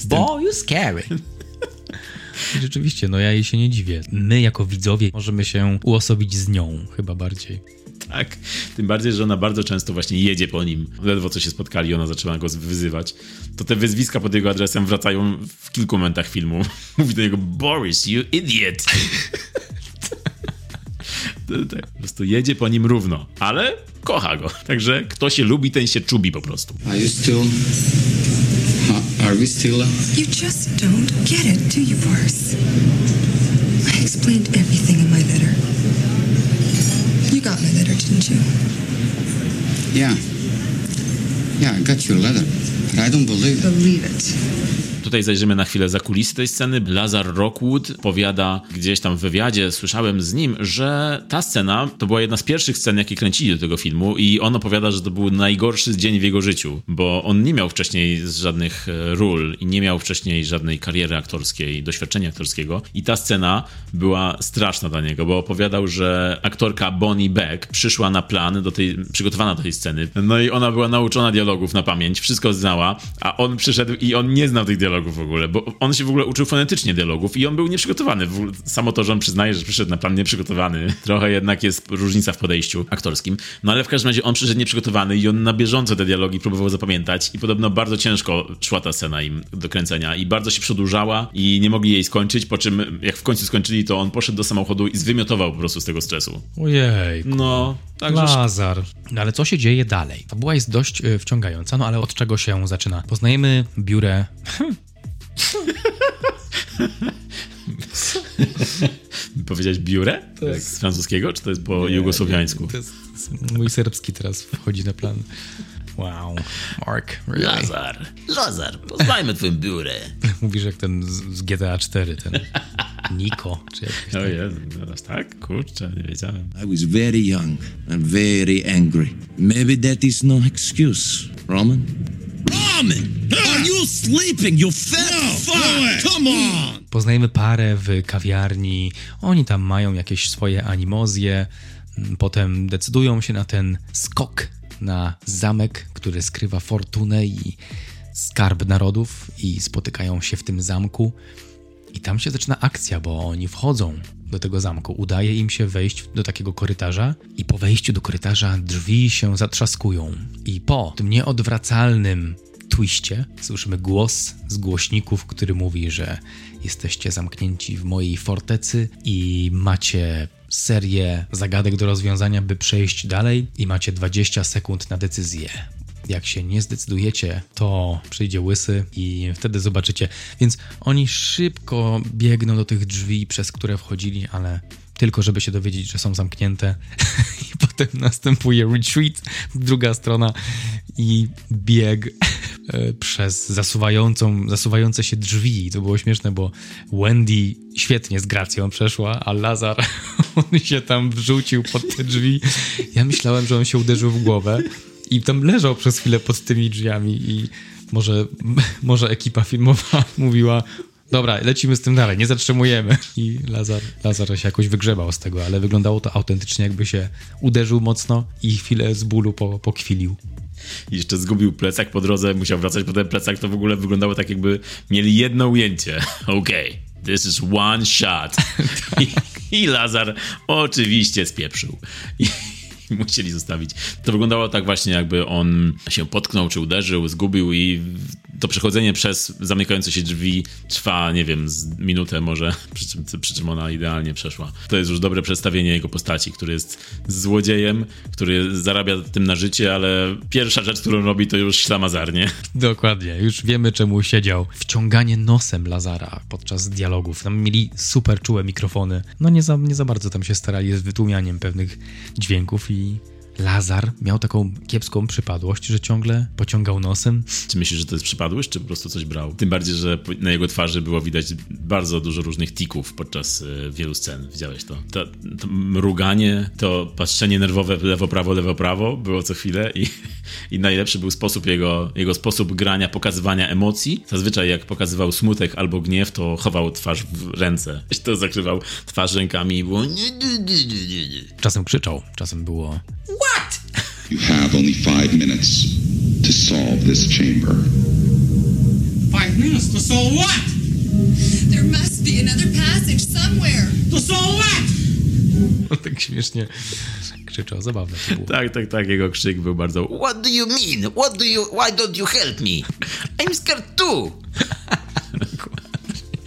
Boy, you scary. *laughs* I rzeczywiście, no ja jej się nie dziwię. My jako widzowie możemy się uosobić z nią chyba bardziej. tak. Tym bardziej, że ona bardzo często właśnie jedzie po nim. Ledwo co się spotkali, ona zaczęła go wyzywać. To te wyzwiska pod jego adresem wracają w kilku momentach filmu. *laughs* Mówi do niego Boris, you idiot. *laughs* tak, po prostu jedzie po nim równo, ale kocha go. Także kto się lubi, ten się czubi po prostu. Are you still... Are we still... Uh, you just don't get it, do you, Boris? I explained everything in my letter. You got my letter, didn't you? Yeah. Yeah, I got your letter. But I don't believe it. Believe it. Tutaj zajrzymy na chwilę za kulisy tej sceny. Lazar Rockwood powiada gdzieś tam w wywiadzie, słyszałem z nim, że ta scena to była jedna z pierwszych scen, jakie kręcili do tego filmu i on opowiada, że to był najgorszy dzień w jego życiu, bo on nie miał wcześniej żadnych e, ról i nie miał wcześniej żadnej kariery aktorskiej, doświadczenia aktorskiego i ta scena była straszna dla niego, bo opowiadał, że aktorka Bonnie Beck przyszła na plan do tej, przygotowana do tej sceny, no i ona była nauczona dialogów na pamięć, wszystko znała, a on przyszedł i on nie znał tych dialogów dialogów w ogóle, bo on się w ogóle uczył fonetycznie dialogów i on był nieprzygotowany. Samo to, że on przyznaje, że przyszedł na plan nieprzygotowany, *laughs* trochę jednak jest różnica w podejściu aktorskim. No ale w każdym razie on przyszedł nieprzygotowany i on na bieżąco te dialogi próbował zapamiętać i podobno bardzo ciężko szła ta scena im do kręcenia i bardzo się przedłużała i nie mogli jej skończyć, po czym jak w końcu skończyli, to on poszedł do samochodu i zwymiotował po prostu z tego stresu. Ojej. No, także... Lazar. No ale co się dzieje dalej? Fabuła jest dość y, wciągająca, no ale od czego się zaczyna? Poznajemy biurę *laughs* *laughs* Powiedziałeś biurę? Tak. Z francuskiego, czy to jest po nie, jugosłowiańsku? To jest, mój serbski teraz wchodzi na plan. Wow, Mark, really? Lazar, Lazar, poznajmy twoją biurę. *laughs* Mówisz jak ten z, z GTA 4, ten Niko, czy jakiś O Jezu, teraz tak? Kurczę, nie wiedziałem. I was very young and very angry. Maybe that is no excuse, Roman. Ramen! Are you sleeping, you fat no, fuck? Come on! Poznajemy parę w kawiarni. Oni tam mają jakieś swoje animozje. Potem decydują się na ten skok na zamek, który skrywa fortunę i skarb narodów i spotykają się w tym zamku. I tam się zaczyna akcja, bo oni wchodzą do tego zamku. Udaje im się wejść do takiego korytarza i po wejściu do korytarza drzwi się zatrzaskują. I po tym nieodwracalnym twiście słyszymy głos z głośników, który mówi, że jesteście zamknięci w mojej fortecy i macie serię zagadek do rozwiązania, by przejść dalej i macie 20 sekund na decyzję. Jak się nie zdecydujecie, to przyjdzie łysy i wtedy zobaczycie. Więc oni szybko biegną do tych drzwi, przez które wchodzili, ale tylko żeby się dowiedzieć, że są zamknięte. *laughs* I potem następuje retreat, druga strona i bieg e, przez zasuwającą, zasuwające się drzwi. To było śmieszne, bo Wendy świetnie z gracją przeszła, a Lazar *laughs* on się tam wrzucił pod te drzwi. Ja myślałem, że on się uderzył w głowę i tam leżał przez chwilę pod tymi drzwiami i może, *laughs* może ekipa filmowa *laughs* mówiła dobra, lecimy z tym dalej, nie zatrzymujemy. I Lazar, Lazar się jakoś wygrzebał z tego, ale wyglądało to autentycznie, jakby się uderzył mocno i chwilę z bólu po, pokwilił. I jeszcze zgubił plecak po drodze, musiał wracać po ten plecak, to w ogóle wyglądało tak, jakby mieli jedno ujęcie. *laughs* Okej, okay, this is one shot. I, I Lazar oczywiście spieprzył. I, *laughs* musieli zostawić. To wyglądało tak właśnie, jakby on się potknął, czy uderzył, zgubił i to przechodzenie przez zamykające się drzwi trwa, nie wiem, z minutę może, *laughs* przy czym, przy czym ona idealnie przeszła. To jest już dobre przedstawienie jego postaci, który jest złodziejem, który zarabia tym na życie, ale pierwsza rzecz, którą robi, to już ślamazarnie. *laughs* Dokładnie, już wiemy czemu siedział. Wciąganie nosem Lazara podczas dialogów. Tam mieli super czułe mikrofony. No nie za, nie za bardzo tam się starali z wytłumianiem pewnych dźwięków i Lazar miał taką kiepską przypadłość, że ciągle pociągał nosem. Czy myślisz, że to jest przypadłość, czy po prostu coś brał? Tym bardziej, że na jego twarzy było widać bardzo dużo różnych tików podczas e, wielu scen. Widziałeś to? To, to mruganie, to patrzenie nerwowe lewo-prawo, lewo-prawo było co chwilę i, *laughs* i najlepszy był sposób jego, jego sposób grania, pokazywania emocji. Zazwyczaj jak pokazywał smutek albo gniew, to chował twarz w ręce. To zakrywał twarz rękami i było... Czasem krzyczał, czasem było What? You have only five minutes to solve this chamber. Five minutes to solve what? There must be another passage somewhere. To solve what? *laughs* Tak śmiesznie krzyczał, zabawne to było. Tak, tak, tak, jego krzyk był bardzo What do you mean? What do you... Why don't you help me? I'm scared too!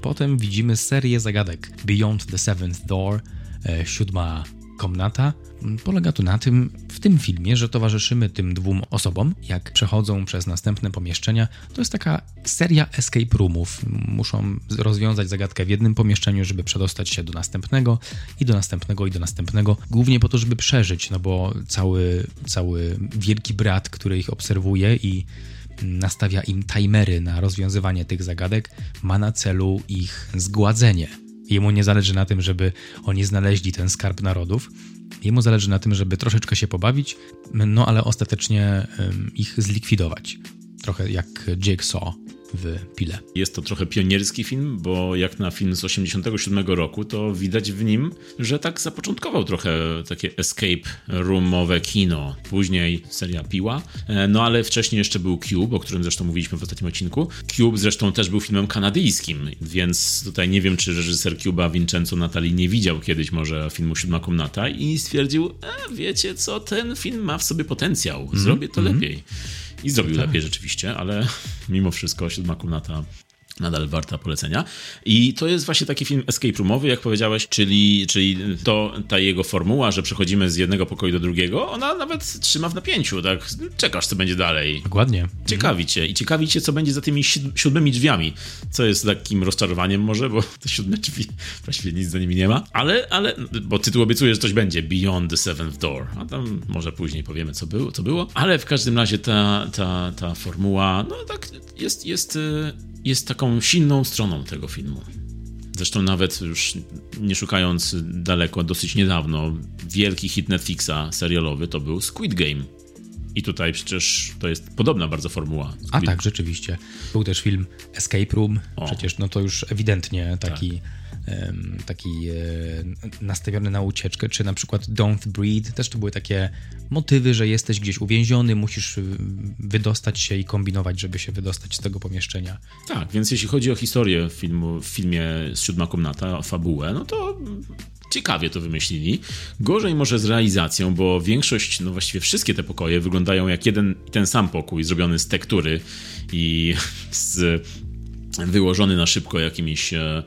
Potem widzimy serię zagadek Beyond the Seventh Door, e, siódma komnata. Polega to na tym, w tym filmie, że towarzyszymy tym dwóm osobom, jak przechodzą przez następne pomieszczenia. To jest taka seria escape roomów. Muszą rozwiązać zagadkę w jednym pomieszczeniu, żeby przedostać się do następnego i do następnego i do następnego. Głównie po to, żeby przeżyć, no bo cały, cały wielki brat, który ich obserwuje i nastawia im timery na rozwiązywanie tych zagadek, ma na celu ich zgładzenie. Jemu nie zależy na tym, żeby oni znaleźli ten skarb narodów. Jemu zależy na tym, żeby troszeczkę się pobawić, no ale ostatecznie ich zlikwidować. Trochę jak Jigsaw w Pile. Jest to trochę pionierski film, bo jak na film z 87 roku, to widać w nim, że tak zapoczątkował trochę takie escape roomowe kino. Później seria Piła, e, no ale wcześniej jeszcze był Cube, o którym zresztą mówiliśmy w ostatnim odcinku. Cube zresztą też był filmem kanadyjskim, więc tutaj nie wiem, czy reżyser Cuba Vincenzo Natali nie widział kiedyś może filmu Siódma Komnata i stwierdził, e, wiecie co, ten film ma w sobie potencjał, zrobię to lepiej. I zrobił lepiej rzeczywiście, ale mimo wszystko siódma komnata nadal warta polecenia. I to jest właśnie taki film escape roomowy, jak powiedziałeś, czyli, czyli to ta jego formuła, że przechodzimy z jednego pokoju do drugiego, ona nawet trzyma w napięciu, tak? Czekasz, co będzie dalej. Dokładnie. Ciekawi cię i ciekawi cię, co będzie za tymi si- siódmymi drzwiami, co jest takim rozczarowaniem może, bo *laughs* te siódme drzwi właściwie nic za nimi nie ma, ale, ale bo tytuł obiecuje, że coś będzie, Beyond the Seventh Door, a tam może później powiemy, co było, co było, ale w każdym razie ta, ta, ta formuła, no tak, jest, jest, y, jest taką silną stroną tego filmu. Zresztą nawet już nie szukając daleko, dosyć niedawno, wielki hit Netflixa serialowy to był Squid Game. I tutaj przecież to jest podobna bardzo formuła. A Squid- tak, rzeczywiście. Był też film Escape Room. O. Przecież no to już ewidentnie taki, em, taki e, nastawiony na ucieczkę, czy na przykład Don't Breathe. Też to były takie motywy, że jesteś gdzieś uwięziony, musisz wydostać się i kombinować, żeby się wydostać z tego pomieszczenia. Tak, więc jeśli chodzi o historię filmu, w filmie Siódma Komnata, fabułę, no to ciekawie to wymyślili. Gorzej może z realizacją, bo większość, no właściwie wszystkie te pokoje wyglądają jak jeden ten sam pokój, zrobiony z tektury i *laughs* z, wyłożony na szybko jakimiś e,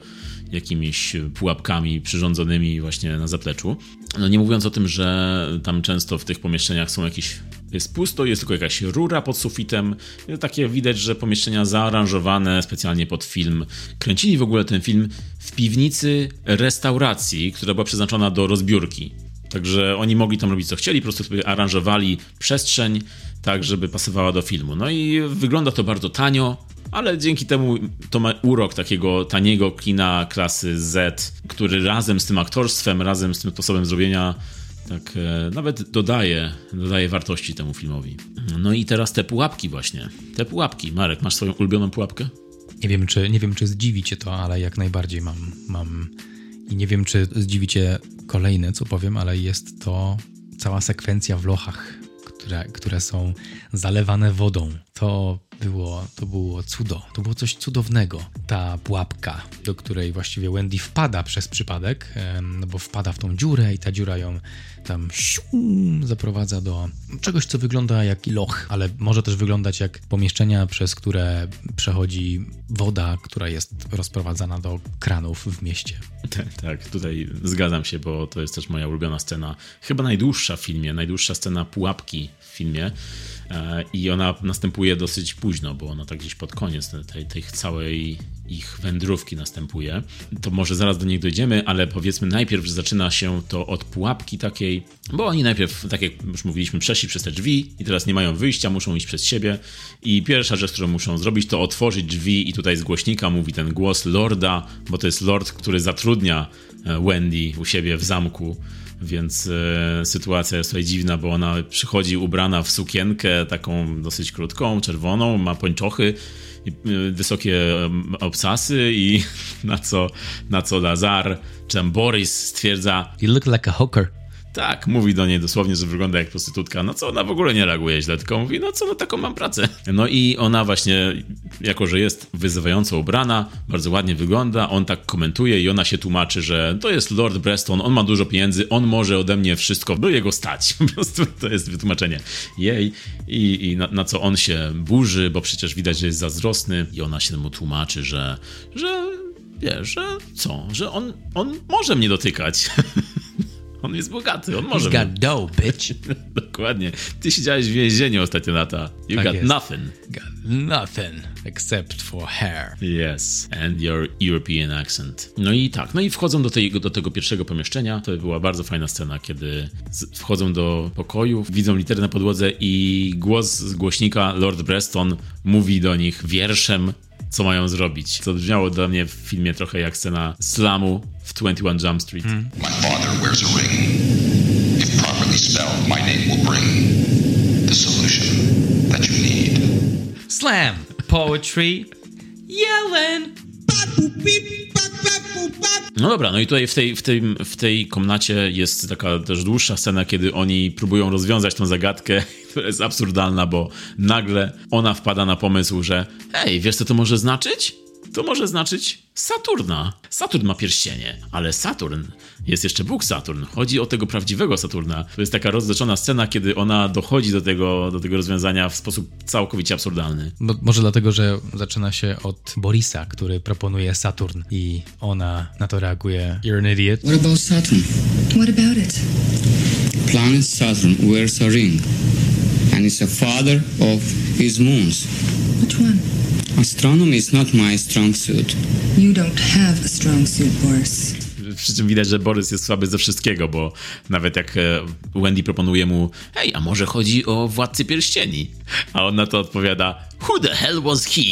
jakimiś pułapkami przyrządzonymi właśnie na zapleczu. No nie mówiąc o tym, że tam często w tych pomieszczeniach są jakieś jest pusto, jest tylko jakaś rura pod sufitem. Takie widać, że pomieszczenia zaaranżowane specjalnie pod film. Kręcili w ogóle ten film w piwnicy restauracji, która była przeznaczona do rozbiórki. Także oni mogli tam robić co chcieli, po prostu sobie aranżowali przestrzeń tak, żeby pasowała do filmu. No i wygląda to bardzo tanio, ale dzięki temu to ma urok takiego taniego kina klasy Z, który razem z tym aktorstwem, razem z tym sposobem zrobienia tak e, nawet dodaje, dodaje wartości temu filmowi. No i teraz te pułapki właśnie. Te pułapki. Marek, masz swoją ulubioną pułapkę? Nie wiem, czy, nie wiem, czy zdziwi cię to, ale jak najbardziej mam, mam. I nie wiem, czy zdziwi cię kolejne, co powiem, ale jest to cała sekwencja w lochach, które, które są zalewane wodą. To było, to było cudo. To było coś cudownego. Ta pułapka, do której właściwie Wendy wpada przez przypadek, no bo wpada w tą dziurę i ta dziura ją tam sium, zaprowadza do czegoś, co wygląda jak loch, ale może też wyglądać jak pomieszczenia, przez które przechodzi woda, która jest rozprowadzana do kranów w mieście. Tak, tak, tutaj zgadzam się, bo to jest też moja ulubiona scena. Chyba najdłuższa w filmie, najdłuższa scena pułapki filmie. E, I ona następuje dosyć późno, bo ona tak gdzieś pod koniec tej, tej całej ich wędrówki następuje. To może zaraz do nich dojdziemy, ale powiedzmy najpierw zaczyna się to od pułapki takiej, bo oni najpierw, tak jak już mówiliśmy, przeszli przez te drzwi i teraz nie mają wyjścia, muszą iść przez siebie i pierwsza rzecz, którą muszą zrobić, to otworzyć drzwi i tutaj z głośnika mówi ten głos Lorda, bo to jest Lord, który zatrudnia e, Wendy u siebie w zamku więc e, sytuacja jest tutaj dziwna, bo ona przychodzi ubrana w sukienkę taką dosyć krótką, czerwoną, ma pończochy, i, e, wysokie obcasy i *laughs* na co, na co Lazar, czy tam Boris stwierdza, You look like a hooker. Tak, mówi do niej dosłownie, że wygląda jak prostytutka. No co, ona w ogóle nie reaguje źle, tylko mówi, no co, no taką mam pracę. No i ona właśnie jako że jest wyzywająco ubrana, bardzo ładnie wygląda, on tak komentuje i ona się tłumaczy, że to jest Lord Breston, on ma dużo pieniędzy, on może ode mnie wszystko, by jego stać. *laughs* Po prostu to jest wytłumaczenie jej i, i na, na co on się burzy, bo przecież widać, że jest zazdrosny i ona się mu tłumaczy, że, że wiesz, że co, że on, on może mnie dotykać. *laughs* On jest bogaty, on może. He's got dough, bitch. *laughs* Dokładnie. Ty siedziałeś w więzieniu ostatnie lata. You Tak got jest. nothing. Got nothing except for hair. Yes, and your European accent. No i tak, no i wchodzą do, tej, do tego pierwszego pomieszczenia. To była bardzo fajna scena, kiedy wchodzą do pokoju, widzą litery na podłodze i głos z głośnika Lord Breston mówi do nich wierszem, co mają zrobić. Co brzmiało dla mnie w filmie trochę jak scena slamu w 21 Jump Street. My father wears a ring. If properly spelled, my name will bring the solution that you need. Slam! Poetry! Yellen! No dobra, no i tutaj w tej, w, tej, w tej komnacie jest taka też dłuższa scena, kiedy oni próbują rozwiązać tą zagadkę, *laughs* która jest absurdalna, bo nagle ona wpada na pomysł, że hej, wiesz co to może znaczyć? To może znaczyć Saturna. Saturn ma pierścienie, ale Saturn jest jeszcze Bóg Saturn. Chodzi o tego prawdziwego Saturna. To jest taka rozleczona scena, kiedy ona dochodzi do tego, do tego rozwiązania w sposób całkowicie absurdalny. Bo, może dlatego, że zaczyna się od Borisa, który proponuje Saturn i ona na to reaguje You're an idiot. What about Saturn? What about it? Planet Saturn wears a ring, and is a father of his moons. Which one? Astronomy is not my strong suit. You don't have a strong suit, Boris. Przy czym widać, że Borys jest słaby ze wszystkiego, bo nawet jak e, Wendy proponuje mu, hej, a może chodzi o Władcy Pierścieni? A on na to odpowiada, who the hell was he?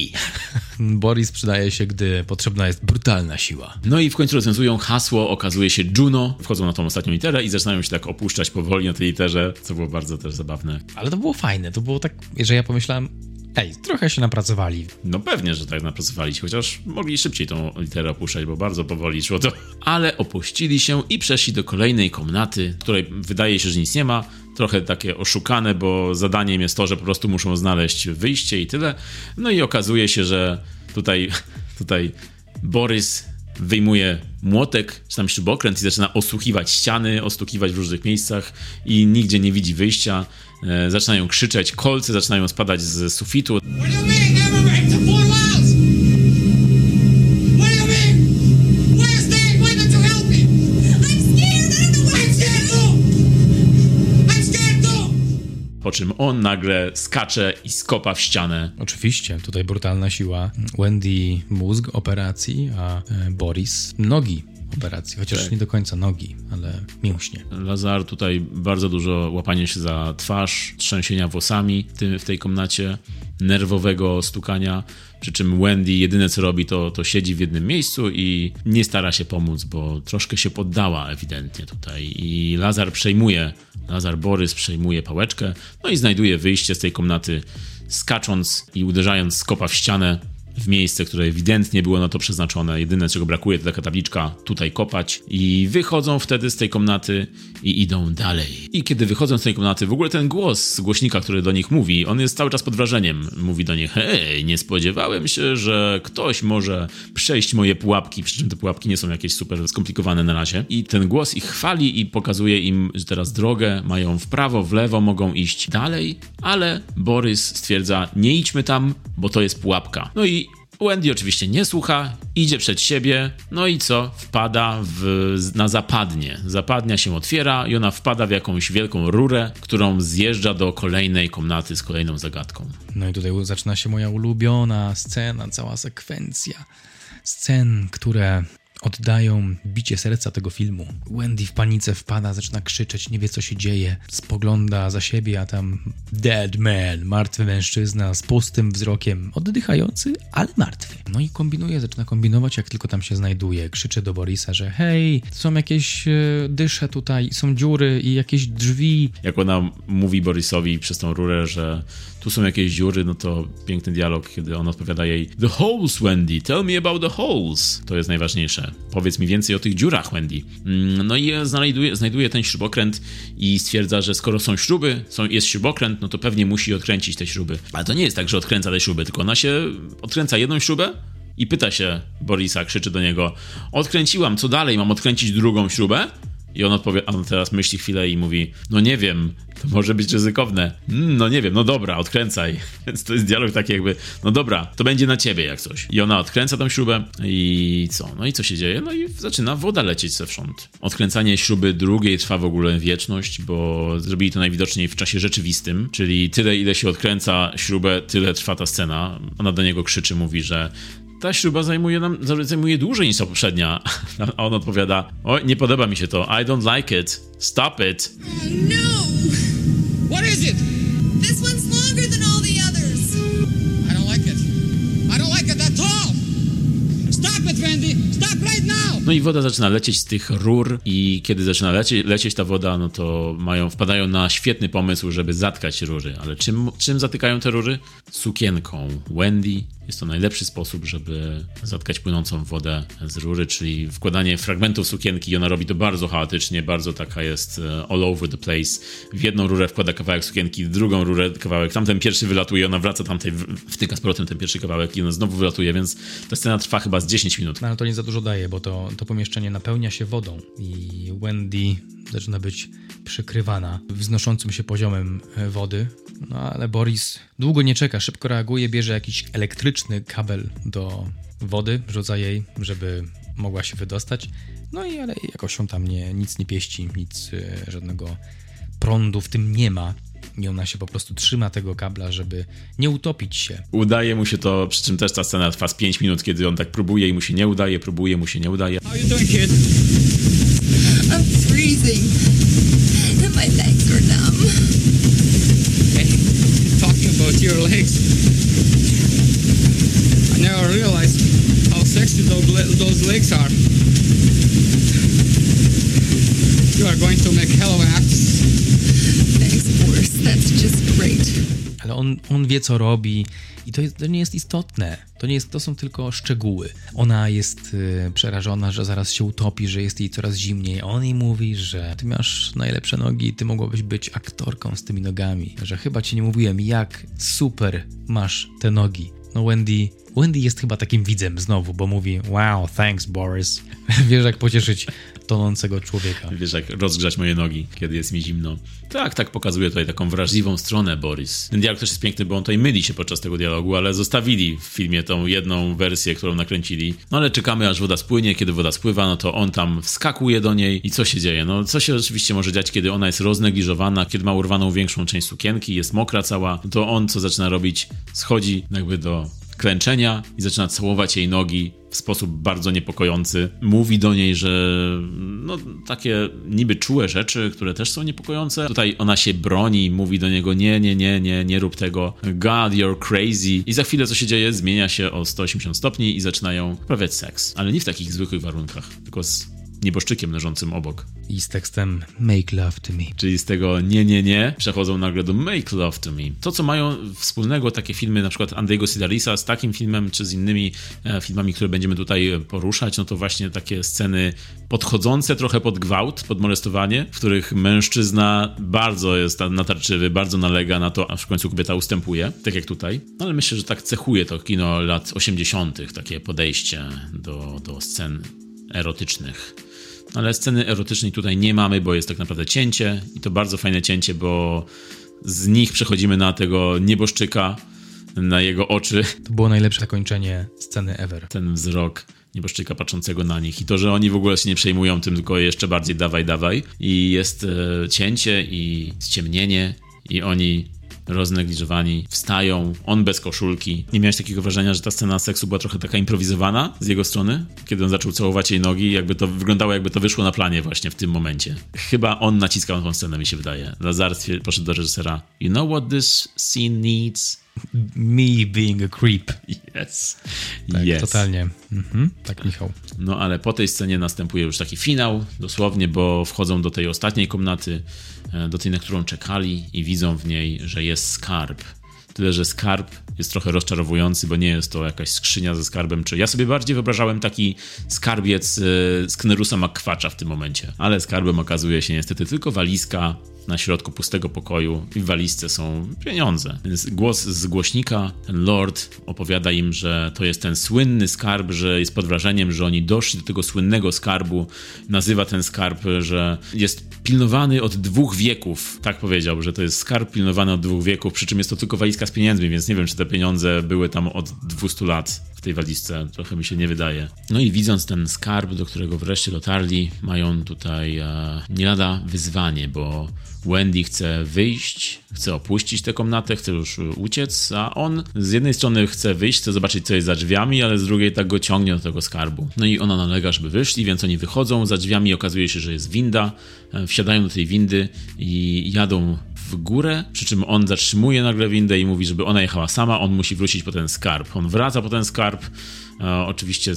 *laughs* Boris przydaje się, gdy potrzebna jest brutalna siła. No i w końcu rozwiązują hasło, okazuje się Juno, wchodzą na tą ostatnią literę i zaczynają się tak opuszczać powoli na tej literze, co było bardzo też zabawne. Ale to było fajne, to było tak, że ja pomyślałem, ej, trochę się napracowali. No pewnie, że tak napracowali się, chociaż mogli szybciej tą literę opuszczać, bo bardzo powoli szło to. Ale opuścili się i przeszli do kolejnej komnaty, której wydaje się, że nic nie ma. Trochę takie oszukane, bo zadaniem jest to, że po prostu muszą znaleźć wyjście i tyle. No i okazuje się, że tutaj, *laughs* tutaj Borys wyjmuje młotek, czy tam śrubokręt i zaczyna osłuchiwać ściany, ostukiwać w różnych miejscach i nigdzie nie widzi wyjścia. E, zaczynają krzyczeć, kolce zaczynają spadać z sufitu. Po czym on nagle skacze i skopa w ścianę. Oczywiście, tutaj brutalna siła. Wendy mózg operacji, a e, Boris nogi operacji. Chociaż nie do końca nogi, ale mięśnie. Lazar tutaj bardzo dużo łapania się za twarz, trzęsienia włosami w tej komnacie, nerwowego stukania. Przy czym Wendy jedyne co robi, to, to siedzi w jednym miejscu i nie stara się pomóc, bo troszkę się poddała ewidentnie tutaj. I Lazar przejmuje, Lazar Borys przejmuje pałeczkę, no i znajduje wyjście z tej komnaty, skacząc i uderzając skopa w ścianę w miejsce, które ewidentnie było na to przeznaczone. Jedyne, czego brakuje, to taka tabliczka tutaj kopać. I wychodzą wtedy z tej komnaty i idą dalej. I kiedy wychodzą z tej komnaty, w ogóle ten głos głośnika, który do nich mówi, on jest cały czas pod wrażeniem. Mówi do nich, hej, nie spodziewałem się, że ktoś może przejść moje pułapki, przy czym te pułapki nie są jakieś super skomplikowane na razie. I ten głos ich chwali i pokazuje im, że teraz drogę mają w prawo, w lewo, mogą iść dalej, ale Borys stwierdza, nie idźmy tam, bo to jest pułapka. No i Wendy oczywiście nie słucha, idzie przed siebie, no i co? Wpada w, na zapadnie. Zapadnia się otwiera i ona wpada w jakąś wielką rurę, którą zjeżdża do kolejnej komnaty z kolejną zagadką. No i tutaj zaczyna się moja ulubiona scena, cała sekwencja scen, które oddają bicie serca tego filmu. Wendy w panice wpada, zaczyna krzyczeć, nie wie co się dzieje, spogląda za siebie, a tam dead man, martwy mężczyzna z pustym wzrokiem, oddychający, ale martwy. No i kombinuje, zaczyna kombinować, jak tylko tam się znajduje. Krzyczy do Borisa, że hej, są jakieś e, dysze tutaj, są dziury i jakieś drzwi. Jak ona mówi Borisowi przez tą rurę, że tu są jakieś dziury, no to piękny dialog, kiedy on odpowiada jej The holes, Wendy, tell me about the holes. To jest najważniejsze. Powiedz mi więcej o tych dziurach, Wendy. Mm, No i znajduje, znajduje ten śrubokręt i stwierdza, że skoro są śruby, są, jest śrubokręt, no to pewnie musi odkręcić te śruby. Ale to nie jest tak, że odkręca te śruby, tylko ona się odkręca jedną śrubę i pyta się Borisa, krzyczy do niego: Odkręciłam, co dalej? Mam odkręcić drugą śrubę? I on odpowie, a on teraz myśli chwilę i mówi, no nie wiem, to może być ryzykowne. Mm, no nie wiem, no dobra, odkręcaj. *laughs* Więc to jest dialog taki jakby, no dobra, to będzie na ciebie jak coś. I ona odkręca tą śrubę i co? No i co się dzieje? No i zaczyna woda lecieć zewsząd. Odkręcanie śruby drugiej trwa w ogóle wieczność, bo zrobili to najwidoczniej w czasie rzeczywistym, czyli tyle ile się odkręca śrubę, tyle trwa ta scena. Ona do niego krzyczy, mówi, że ta śruba zajmuje nam zajmuje dłużej niż ta poprzednia. *laughs* A on odpowiada: Oj, nie podoba mi się to. I don't like it. Stop it. No! What is it? This one's longer than all the others. I don't like it. I don't like it at all. Stop it, Randy. Stop right now. No i woda zaczyna lecieć z tych rur i kiedy zaczyna lecie, lecieć ta woda, no to mają, wpadają na świetny pomysł, żeby zatkać rury. Ale czym, czym zatykają te rury? Sukienką Wendy. Jest to najlepszy sposób, żeby zatkać płynącą wodę z rury, czyli wkładanie fragmentów sukienki i ona robi to bardzo chaotycznie, bardzo taka jest e, all over the place. W jedną rurę wkłada kawałek sukienki, w drugą rurę kawałek, tamten pierwszy wylatuje, ona wraca tamtej, wtyka z powrotem ten pierwszy kawałek i ona znowu wylatuje, więc ta scena trwa chyba z 10 minut. No ale to nie za dużo daje, bo to, to pomieszczenie napełnia się wodą i Wendy zaczyna być przykrywana wznoszącym się poziomem e, wody. No ale Boris długo nie czeka, szybko reaguje, bierze jakiś elektryczny kabel do wody, rzuca jej, żeby mogła się wydostać. No i ale jakoś on tam nie, nic nie pieści, nic, e, żadnego prądu w tym nie ma. I ona się po prostu trzyma tego kabla, żeby nie utopić się. Udaje mu się to, przy czym też ta scena trwa z 5 minut, kiedy on tak próbuje i mu się nie udaje, próbuje, mu się nie udaje. How you doing, kid? I'm freezing. And my legs are numb. About your legs. I never realized how sexy those, legs are. You are going to make hell of an. Thanks, Boris. That's just great. Ale on, on wie, co robi i to, jest, to nie jest istotne. To, nie jest, to są tylko szczegóły. Ona jest y, przerażona, że zaraz się utopi, że jest jej coraz zimniej. On jej mówi, że ty masz najlepsze nogi, ty mogłabyś być aktorką z tymi nogami. Że chyba ci nie mówiłem, jak super masz te nogi. No Wendy, Wendy jest chyba takim widzem znowu, bo mówi wow, thanks Boris. *laughs* Wiesz jak pocieszyć tonącego człowieka. Wiesz, jak rozgrzać moje nogi, kiedy jest mi zimno. Tak, tak pokazuje tutaj taką wrażliwą stronę Boris. Ten dialog też jest piękny, bo on tutaj myli się podczas tego dialogu, ale zostawili w filmie tą jedną wersję, którą nakręcili. No ale czekamy, aż woda spłynie. Kiedy woda spływa, no to on tam wskakuje do niej i co się dzieje? No co się oczywiście może dziać, kiedy ona jest roznegliżowana, kiedy ma urwaną większą część sukienki, jest mokra cała, to on co zaczyna robić? Schodzi jakby do klęczenia i zaczyna całować jej nogi w sposób bardzo niepokojący. Mówi do niej, że no takie niby czułe rzeczy, które też są niepokojące. Tutaj ona się broni, mówi do niego nie, nie, nie, nie, nie rób tego. God, you're crazy. I za chwilę co się dzieje? Zmienia się o 180 stopni i zaczynają prawiać seks. Ale nie w takich zwykłych warunkach, tylko z nieboszczykiem leżącym obok. I z tekstem Make love to me. Czyli z tego nie, nie, nie przechodzą nagle do Make Love to Me. To, co mają wspólnego takie filmy, na przykład Andrego Sidarisa z takim filmem, czy z innymi e, filmami, które będziemy tutaj poruszać, no to właśnie takie sceny podchodzące trochę pod gwałt, pod molestowanie, w których mężczyzna bardzo jest natarczywy, bardzo nalega na to, aż w końcu kobieta ustępuje, tak jak tutaj. No ale myślę, że tak cechuje to kino lat 80., takie podejście do, do scen erotycznych. Ale sceny erotycznej tutaj nie mamy, bo jest tak naprawdę cięcie i to bardzo fajne cięcie, bo z nich przechodzimy na tego nieboszczyka, na jego oczy, To było najlepsze zakończenie sceny ever. ten wzrok nieboszczyka patrzącego na nich i to, że oni w ogóle się nie przejmują tym, tylko jeszcze bardziej dawaj, dawaj i jest e, cięcie i ściemnienie i oni roznegliżowani, wstają, on bez koszulki. Nie miałeś takiego wrażenia, że ta scena seksu była trochę taka improwizowana z jego strony? Kiedy on zaczął całować jej nogi, jakby to wyglądało, jakby to wyszło na planie właśnie w tym momencie. Chyba on naciskał tą scenę, mi się wydaje. Lazar stwier- poszedł do reżysera. You know what this scene needs? Me being a creep. Yes. Tak, yes. totalnie. Mhm, tak, Michał. No ale po tej scenie następuje już taki finał, dosłownie, bo wchodzą do tej ostatniej komnaty, e, do tej, na którą czekali i widzą w niej, że jest skarb. Tyle, że skarb jest trochę rozczarowujący, bo nie jest to jakaś skrzynia ze skarbem, czy ja sobie bardziej wyobrażałem taki skarbiec e, z Knerusa McQuatcha w tym momencie. Ale skarbem okazuje się niestety tylko walizka na środku pustego pokoju i w walizce są pieniądze. Więc głos z głośnika, lord opowiada im, że to jest ten słynny skarb, że jest pod wrażeniem, że oni doszli do tego słynnego skarbu. Nazywa ten skarb, że jest pilnowany od dwóch wieków. Tak powiedział, że to jest skarb pilnowany od dwóch wieków, przy czym jest to tylko walizka z pieniędzmi, więc nie wiem, czy te pieniądze były tam od 200 lat tej walizce. Trochę mi się nie wydaje. No i widząc ten skarb, do którego wreszcie dotarli, mają tutaj e, nie lada wyzwanie, bo Wendy chce wyjść, chce opuścić tę komnatę, chce już uciec, a on z jednej strony chce wyjść, chce zobaczyć, co jest za drzwiami, ale z drugiej tak go ciągnie do tego skarbu. No i ona nalega, żeby wyszli, więc oni wychodzą, za drzwiami okazuje się, że jest winda, e, wsiadają do tej windy i jadą w górę, przy czym on zatrzymuje nagle windę i mówi, żeby ona jechała sama, on musi wrócić po ten skarb. On wraca po ten skarb, oczywiście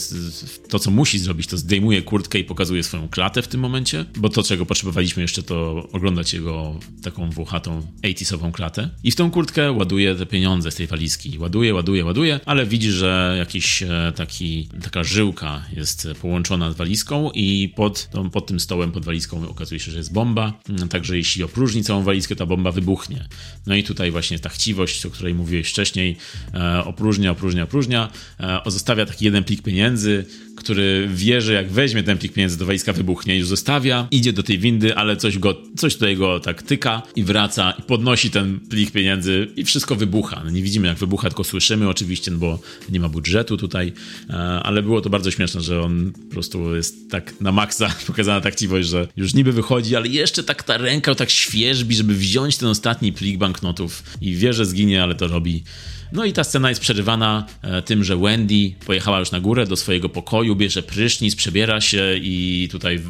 to, co musi zrobić, to zdejmuje kurtkę i pokazuje swoją klatę w tym momencie, bo to, czego potrzebowaliśmy jeszcze, to oglądać jego taką włochatą 80 klatę. I w tą kurtkę ładuje te pieniądze z tej walizki. Ładuje, ładuje, ładuje, ale widzi, że jakiś e, taki, taka żyłka jest połączona z walizką i pod, tą, pod tym stołem, pod walizką okazuje się, że jest bomba. Także jeśli opróżni całą walizkę, ta bomba wybuchnie. No i tutaj właśnie ta chciwość, o której mówiłeś wcześniej, e, opróżnia, opróżnia, opróżnia, zostawia jeden plik pieniędzy, który wie, że jak weźmie ten plik pieniędzy do walizka wybuchnie, już zostawia, idzie do tej windy, ale coś go, coś tutaj go tak tyka i wraca i podnosi ten plik pieniędzy i wszystko wybucha. No nie widzimy jak wybucha, tylko słyszymy oczywiście, no bo nie ma budżetu tutaj, e, ale było to bardzo śmieszne, że on po prostu jest tak na maksa *laughs* pokazana taktiwość, że już niby wychodzi, ale jeszcze tak ta ręka tak świeżbi, żeby wziąć ten ostatni plik banknotów i wie, że zginie, ale to robi. No i ta scena jest przerywana e, tym, że Wendy pojechała już na górę do swojego pokoju, bierze prysznic, przebiera się i tutaj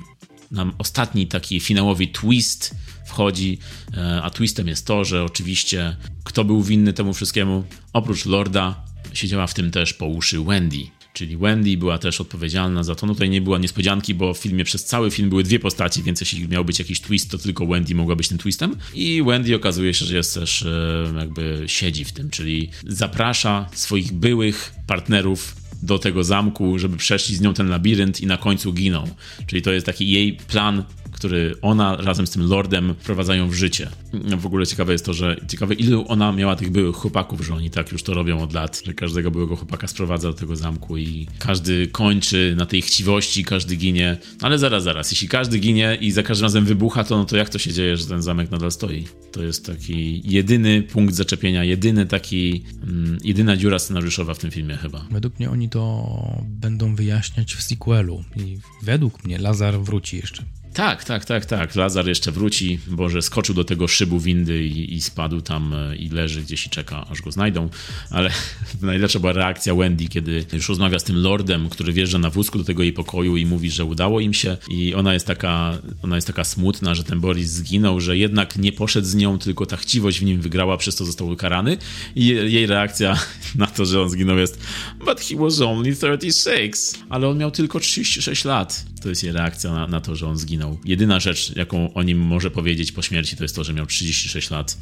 nam ostatni taki finałowy twist wchodzi, e, a twistem jest to, że oczywiście kto był winny temu wszystkiemu, oprócz Lorda, siedziała w tym też po uszy Wendy czyli Wendy była też odpowiedzialna za to. No tutaj nie była niespodzianki, bo w filmie przez cały film były dwie postaci, więc jeśli miał być jakiś twist, to tylko Wendy mogła być tym twistem. I Wendy okazuje się, że jest też e, jakby siedzi w tym, czyli zaprasza swoich byłych partnerów do tego zamku, żeby przeszli z nią ten labirynt i na końcu giną. Czyli to jest taki jej plan który ona razem z tym lordem wprowadzają w życie. No, w ogóle ciekawe jest to, że ciekawe ilu ona miała tych byłych chłopaków, że oni tak już to robią od lat, że każdego byłego chłopaka sprowadza do tego zamku i każdy kończy na tej chciwości, każdy ginie. Ale zaraz, zaraz, jeśli każdy ginie i za każdym razem wybucha, to no to jak to się dzieje, że ten zamek nadal stoi? To jest taki jedyny punkt zaczepienia, jedyny taki, mm, jedyna dziura scenariuszowa w tym filmie chyba. Według mnie oni to będą wyjaśniać w sequelu i według mnie Lazar wróci jeszcze. Tak, tak, tak, tak. Lazar jeszcze wróci, bo że skoczył do tego szybu windy i, i, spadł tam e, i leży gdzieś i czeka, aż go znajdą. Ale *laughs* najlepsza była reakcja Wendy, kiedy już rozmawia z tym lordem, który wjeżdża na wózku do tego jej pokoju i mówi, że udało im się. I ona jest taka, ona jest taka smutna, że ten Boris zginął, że jednak nie poszedł z nią, tylko ta chciwość w nim wygrała, przez to został ukarany. I jej reakcja *laughs* na to, że on zginął jest But he was only 36. Ale on miał tylko 36 lat. To jest jej reakcja na, na to, że on zginął. Jedyna rzecz, jaką o nim może powiedzieć po śmierci, to jest to, że miał 36 lat.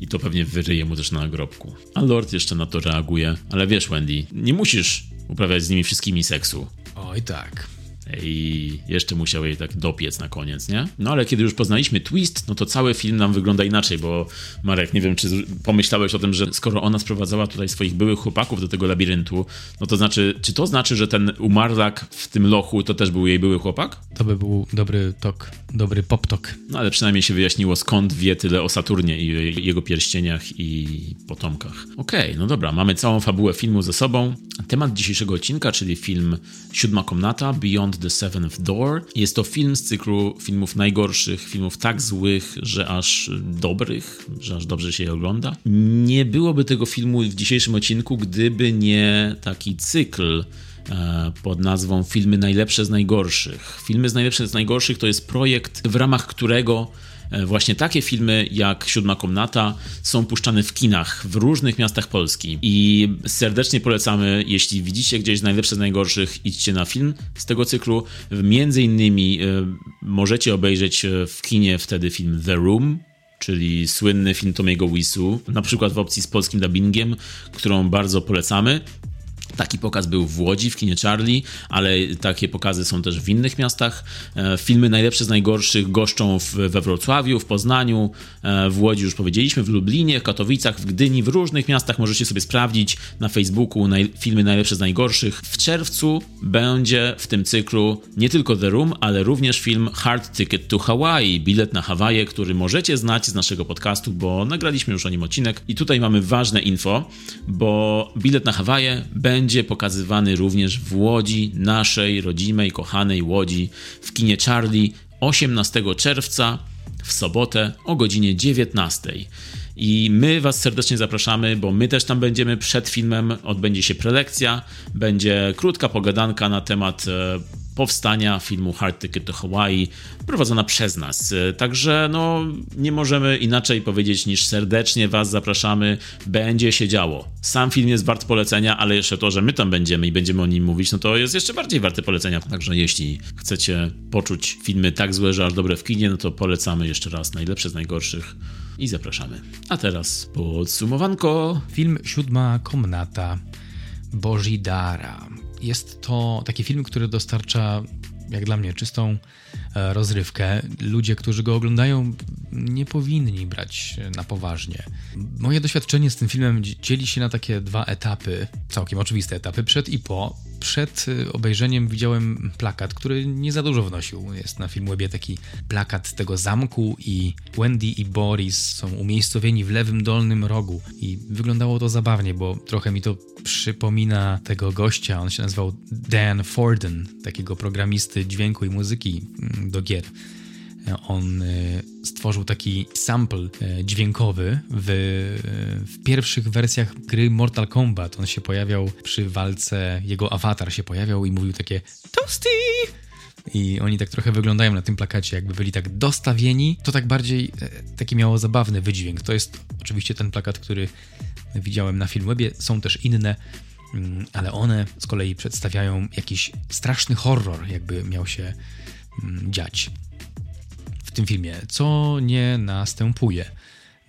I to pewnie wyryje mu też na nagrobku. A Lord jeszcze na to reaguje. Ale wiesz, Wendy, nie musisz uprawiać z nimi wszystkimi seksu. Oj tak i jeszcze musiał jej tak dopiec na koniec, nie? No ale kiedy już poznaliśmy twist, no to cały film nam wygląda inaczej, bo Marek, nie wiem, czy pomyślałeś o tym, że skoro ona sprowadzała tutaj swoich byłych chłopaków do tego labiryntu, no to znaczy, czy to znaczy, że ten umarlak w tym lochu to też był jej były chłopak? To by był dobry tok, dobry pop-tok. No ale przynajmniej się wyjaśniło, skąd wie tyle o Saturnie i jego pierścieniach i potomkach. Okej, okay, no dobra, mamy całą fabułę filmu ze sobą. Temat dzisiejszego odcinka, czyli film Siódma Komnata, Beyond the Seventh Door. Jest to film z cyklu filmów najgorszych, filmów tak złych, że aż dobrych, że aż dobrze się je ogląda. Nie byłoby tego filmu w dzisiejszym odcinku, gdyby nie taki cykl pod nazwą Filmy Najlepsze z Najgorszych. Filmy z Najlepsze z Najgorszych to jest projekt, w ramach którego E, właśnie takie filmy jak Siódma Komnata są puszczane w kinach w różnych miastach Polski. I serdecznie polecamy, jeśli widzicie gdzieś najlepsze z najgorszych, idźcie na film z tego cyklu. Między innymi e, możecie obejrzeć e, w kinie wtedy film The Room, czyli słynny film Tomiego Wisu, na przykład w opcji z polskim dubbingiem, którą bardzo polecamy. Taki pokaz był w Łodzi, w kinie Charlie, ale takie pokazy są też w innych miastach. E, Filmy najlepsze z najgorszych goszczą w, we Wrocławiu, w Poznaniu, e, w Łodzi już powiedzieliśmy, w Lublinie, w Katowicach, w Gdyni, w różnych miastach możecie sobie sprawdzić na Facebooku naj, filmy najlepsze z najgorszych. W czerwcu będzie w tym cyklu nie tylko The Room, ale również film Hard Ticket to Hawaii, bilet na Hawaje, który możecie znać z naszego podcastu, bo nagraliśmy już o nim odcinek. I tutaj mamy ważne info, bo bilet na Hawaje będzie pokazywany również w Łodzi, naszej rodzimej, kochanej Łodzi, w kinie Charlie 18 czerwca w sobotę o godzinie 19. I my Was serdecznie zapraszamy, bo my też tam będziemy przed filmem. Odbędzie się prelekcja, będzie krótka pogadanka na temat e, powstania filmu Hard Ticket to Hawaii, prowadzona przez nas. Także no, nie możemy inaczej powiedzieć niż serdecznie Was zapraszamy. Będzie się działo. Sam film jest wart polecenia, ale jeszcze to, że my tam będziemy i będziemy o nim mówić, no to jest jeszcze bardziej warte polecenia. Także jeśli chcecie poczuć filmy tak złe, że aż dobre w kinie, no to polecamy jeszcze raz najlepsze z najgorszych i zapraszamy. A teraz podsumowanko. Film Siódma Komnata Bożidara. Jest to taki film, który dostarcza, jak dla mnie, czystą rozrywkę. Ludzie, którzy go oglądają, nie powinni brać na poważnie. Moje doświadczenie z tym filmem dzieli się na takie dwa etapy, całkiem oczywiste etapy, przed i po. Przed y, obejrzeniem widziałem plakat, który nie za dużo wnosił. Jest na Filmwebie taki plakat tego zamku i Wendy i Boris są umiejscowieni w lewym dolnym rogu i wyglądało to zabawnie, bo trochę mi to przypomina tego gościa, on się nazywał Dan Forden, takiego programisty dźwięku i muzyki do gier. On y, stworzył taki sample y, dźwiękowy w, w pierwszych wersjach gry Mortal Kombat. On się pojawiał przy walce, jego awatar się pojawiał i mówił takie Toasty! I oni tak trochę wyglądają na tym plakacie, jakby byli tak dostawieni. To tak bardziej e, taki miało zabawny wydźwięk. To jest oczywiście ten plakat, który widziałem na Filmwebie. Są też inne, mm, ale one z kolei przedstawiają jakiś straszny horror, jakby miał się mm, dziać w tym filmie, co nie następuje.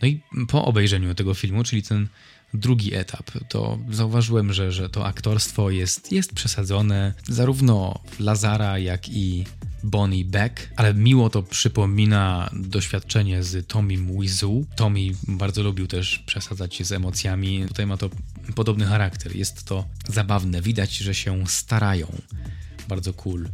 No i po obejrzeniu tego filmu, czyli ten drugi etap, to zauważyłem, że, że to aktorstwo jest, jest przesadzone. Zarówno Lazara, jak i Bonnie Beck, ale miło to przypomina doświadczenie z Tomim Wizu. Tommy bardzo lubił też przesadzać z emocjami. Tutaj ma to podobny charakter. Jest to zabawne. Widać, że się starają. Bardzo cool.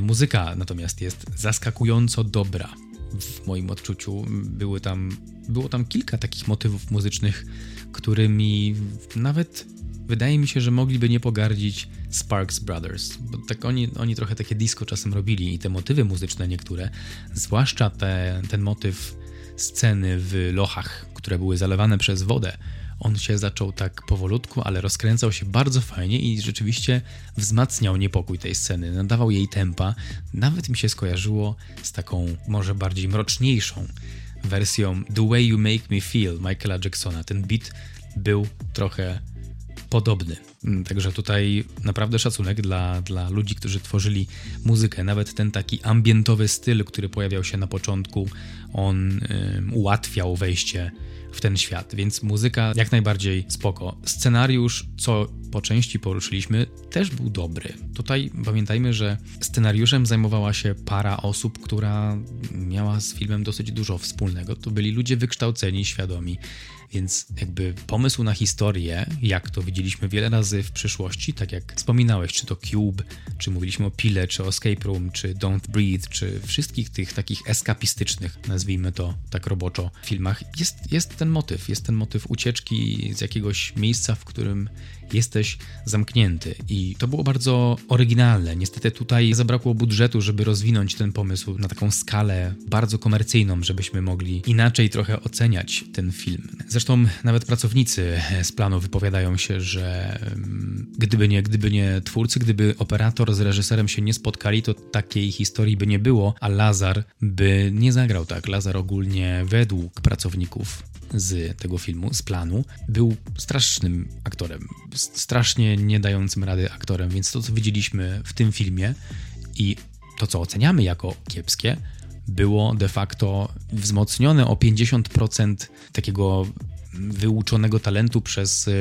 Muzyka natomiast jest zaskakująco dobra w moim odczuciu. Były tam, było tam kilka takich motywów muzycznych, którymi nawet wydaje mi się, że mogliby nie pogardzić Sparks Brothers, bo tak oni, oni trochę takie disco czasem robili i te motywy muzyczne niektóre, zwłaszcza te, ten motyw sceny w lochach, które były zalewane przez wodę, on się zaczął tak powolutku, ale rozkręcał się bardzo fajnie i rzeczywiście wzmacniał niepokój tej sceny, nadawał jej tempa. Nawet mi się skojarzyło z taką może bardziej mroczniejszą wersją The Way You Make Me Feel Michaela Jacksona. Ten beat był trochę podobny. Mm, Także tutaj naprawdę szacunek dla, dla ludzi, którzy tworzyli muzykę. Nawet ten taki ambientowy styl, który pojawiał się na początku, on ym, ułatwiał wejście w ten świat, więc muzyka jak najbardziej spoko. Scenariusz, co po części poruszyliśmy, też był dobry. Tutaj pamiętajmy, że scenariuszem zajmowała się para osób, która miała z filmem dosyć dużo wspólnego. To byli ludzie wykształceni, świadomi. Więc jakby pomysł na historię, jak to widzieliśmy wiele razy w przyszłości, tak jak wspominałeś, czy to Cube, czy mówiliśmy o Pile, czy o Escape Room, czy Don't Breathe, czy wszystkich tych takich eskapistycznych, nazwijmy to tak roboczo, filmach, jest, jest ten motyw, jest ten motyw ucieczki z jakiegoś miejsca, w którym jesteś zamknięty. I to było bardzo oryginalne. Niestety tutaj zabrakło budżetu, żeby rozwinąć ten pomysł na taką skalę bardzo komercyjną, żebyśmy mogli inaczej trochę oceniać ten film. Zresztą nawet pracownicy z planu wypowiadają się, że mm, gdyby nie, gdyby nie twórcy, gdyby operator z reżyserem się nie spotkali, to takiej historii by nie było, a Lazar by nie zagrał tak. Lazar ogólnie według pracowników z tego filmu, z planu, był strasznym aktorem, strasznie nie dającym rady aktorem, więc to, co widzieliśmy w tym filmie i to, co oceniamy jako kiepskie, było de facto wzmocnione o 50% takiego wyuczonego talentu przez e,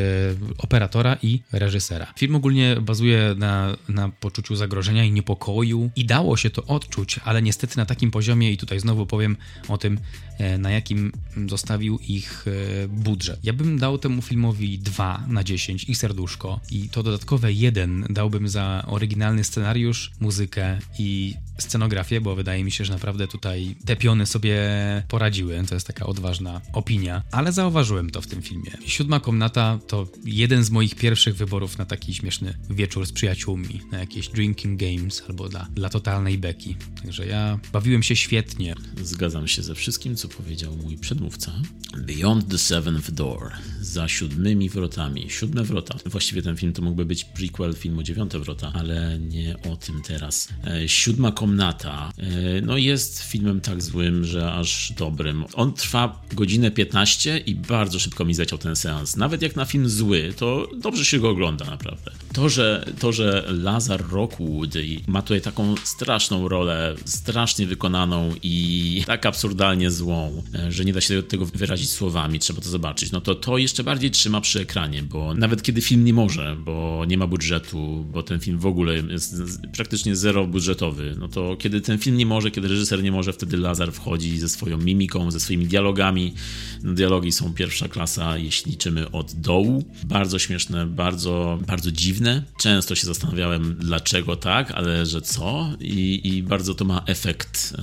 operatora i reżysera. Film ogólnie bazuje na, na poczuciu zagrożenia i niepokoju i dało się to odczuć, ale niestety na takim poziomie, i tutaj znowu powiem o tym, e, na jakim zostawił ich e, budżet. Ja bym dał temu filmowi 2 na 10 i serduszko i to dodatkowe 1 dałbym za oryginalny scenariusz, muzykę i scenografię, bo wydaje mi się, że naprawdę tutaj te piony sobie poradziły. To jest taka odważna opinia, ale zauważyłem to w tym filmie. Siódma komnata to jeden z moich pierwszych wyborów na taki śmieszny wieczór z przyjaciółmi, na jakieś drinking games albo dla, dla totalnej beki. Także ja bawiłem się świetnie. Zgadzam się ze wszystkim, co powiedział mój przedmówca. Beyond the Seventh Door. Za siódmymi wrotami. Siódme wrota. Właściwie ten film to mógłby być prequel filmu Dziewiąte wrota, ale nie o tym teraz. E, siódma komnata. E, no jest filmem tak złym, że aż dobrym. On trwa godzinę 15 i bardzo szybko mi zleciał ten seans. Nawet jak na film zły, to dobrze się go ogląda naprawdę. To, że, to, że Lazar Rockwood ma tutaj taką straszną rolę, strasznie wykonaną i tak absurdalnie złą, e, że nie da się tego wyrazić słowami, trzeba to zobaczyć, no to to jeszcze bardziej trzyma przy ekranie, bo nawet kiedy film nie może, bo nie ma budżetu, bo ten film w ogóle jest praktycznie zero budżetowy, no to kiedy ten film nie może, kiedy reżyser nie może, wtedy Lazar wchodzi ze swoją mimiką, ze swoimi dialogami. No, dialogi są pierwsza klasa, jeśli liczymy od dołu. Bardzo śmieszne, bardzo, bardzo dziwne. Często się zastanawiałem, dlaczego tak, ale że co? I, i bardzo to ma efekt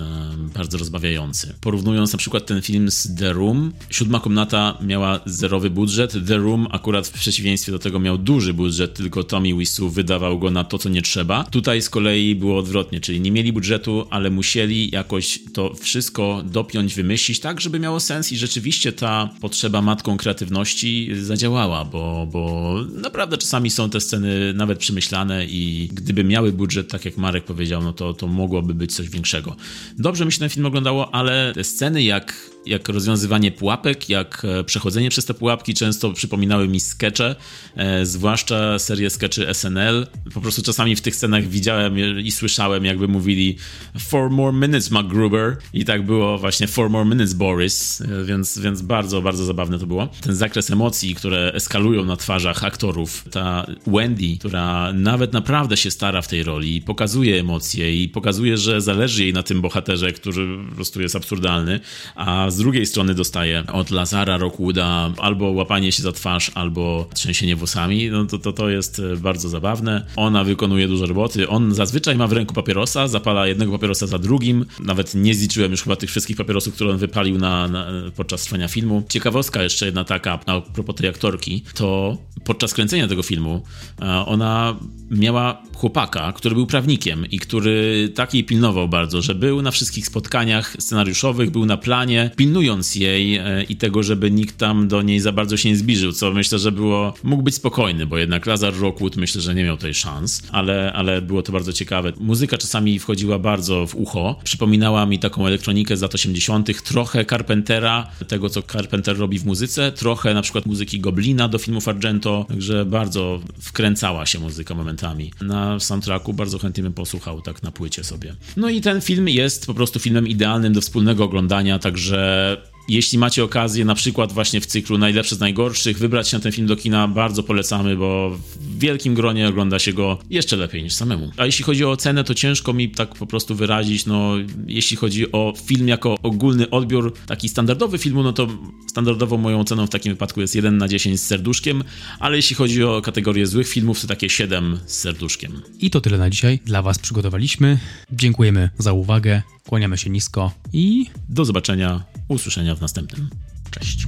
bardzo rozbawiający. Porównując na przykład ten film z The Room, Siódma Komnata miała zerowy budżet, The Room akurat w przeciwieństwie do tego miał duży budżet, tylko Tommy Wiseau wydawał go na to, co nie trzeba. Tutaj z kolei było odwrotnie, czyli nie mieli budżetu, ale musieli jakoś to wszystko dopiąć, wymyślić tak, żeby miało sens i rzeczywiście ta potrzeba matką kreatywności zadziałała, bo, bo naprawdę czasami są te sceny nawet przemyślane i gdyby miały budżet, tak jak Marek powiedział, no to, to mogłoby być coś większego. Dobrze mi się ten film oglądało, ale te sceny jak jak rozwiązywanie pułapek, jak e, przechodzenie przez te pułapki często przypominały mi skecze, e, zwłaszcza serię skeczy SNL. Po prostu czasami w tych scenach widziałem i słyszałem, jakby mówili Four more minutes, MacGruber. I tak było właśnie Four more minutes, Boris. E, więc, więc bardzo, bardzo zabawne to było. Ten zakres emocji, które eskalują na twarzach aktorów. Ta Wendy, która nawet naprawdę się stara w tej roli, pokazuje emocje i pokazuje, że zależy jej na tym bohaterze, który po prostu jest absurdalny, a z drugiej strony dostaje od Lazara Rockwooda albo łapanie się za twarz, albo trzęsienie włosami, no to, to, to jest e, bardzo zabawne. Ona wykonuje dużo roboty. On zazwyczaj ma w ręku papierosa, zapala jednego papierosa za drugim. Nawet nie zliczyłem już chyba tych wszystkich papierosów, które on wypalił na, na podczas trwania filmu. Ciekawostka jeszcze jedna taka a propos tej aktorki, to podczas kręcenia tego filmu e, ona miała chłopaka, który był prawnikiem i który takiej pilnował bardzo, że był na wszystkich spotkaniach scenariuszowych, był na planie, pilnując jej e, i tego, żeby nikt tam do niej za bardzo się nie zbliżył, co myślę, że było, mógł być spokojny, bo jednak Lazar Rockwood myślę, że nie miał tutaj szans, ale, ale było to bardzo ciekawe. Muzyka czasami wchodziła bardzo w ucho, przypominała mi taką elektronikę z lat 80., trochę Carpentera, tego co Carpenter robi w muzyce, trochę na przykład muzyki Goblina do filmów Argento, także bardzo wkręcała się muzyka momentami. Na soundtracku bardzo chętnie bym posłuchał tak na płycie sobie. No i ten film jest po prostu filmem idealnym do wspólnego oglądania, także jeśli macie okazję, na przykład właśnie w cyklu Najlepsze z Najgorszych, wybrać się na ten film do kina, bardzo polecamy, bo w wielkim gronie ogląda się go jeszcze lepiej niż samemu. A jeśli chodzi o ocenę, to ciężko mi tak po prostu wyrazić, no jeśli chodzi o film jako ogólny odbiór, taki standardowy filmu, no to standardową moją oceną w takim wypadku jest 1 na 10 z serduszkiem, ale jeśli chodzi o kategorię złych filmów, to takie 7 z serduszkiem. I to tyle na dzisiaj. Dla Was przygotowaliśmy. Dziękujemy za uwagę. Kłaniamy się nisko i do zobaczenia, usłyszenia w następnym. Cześć.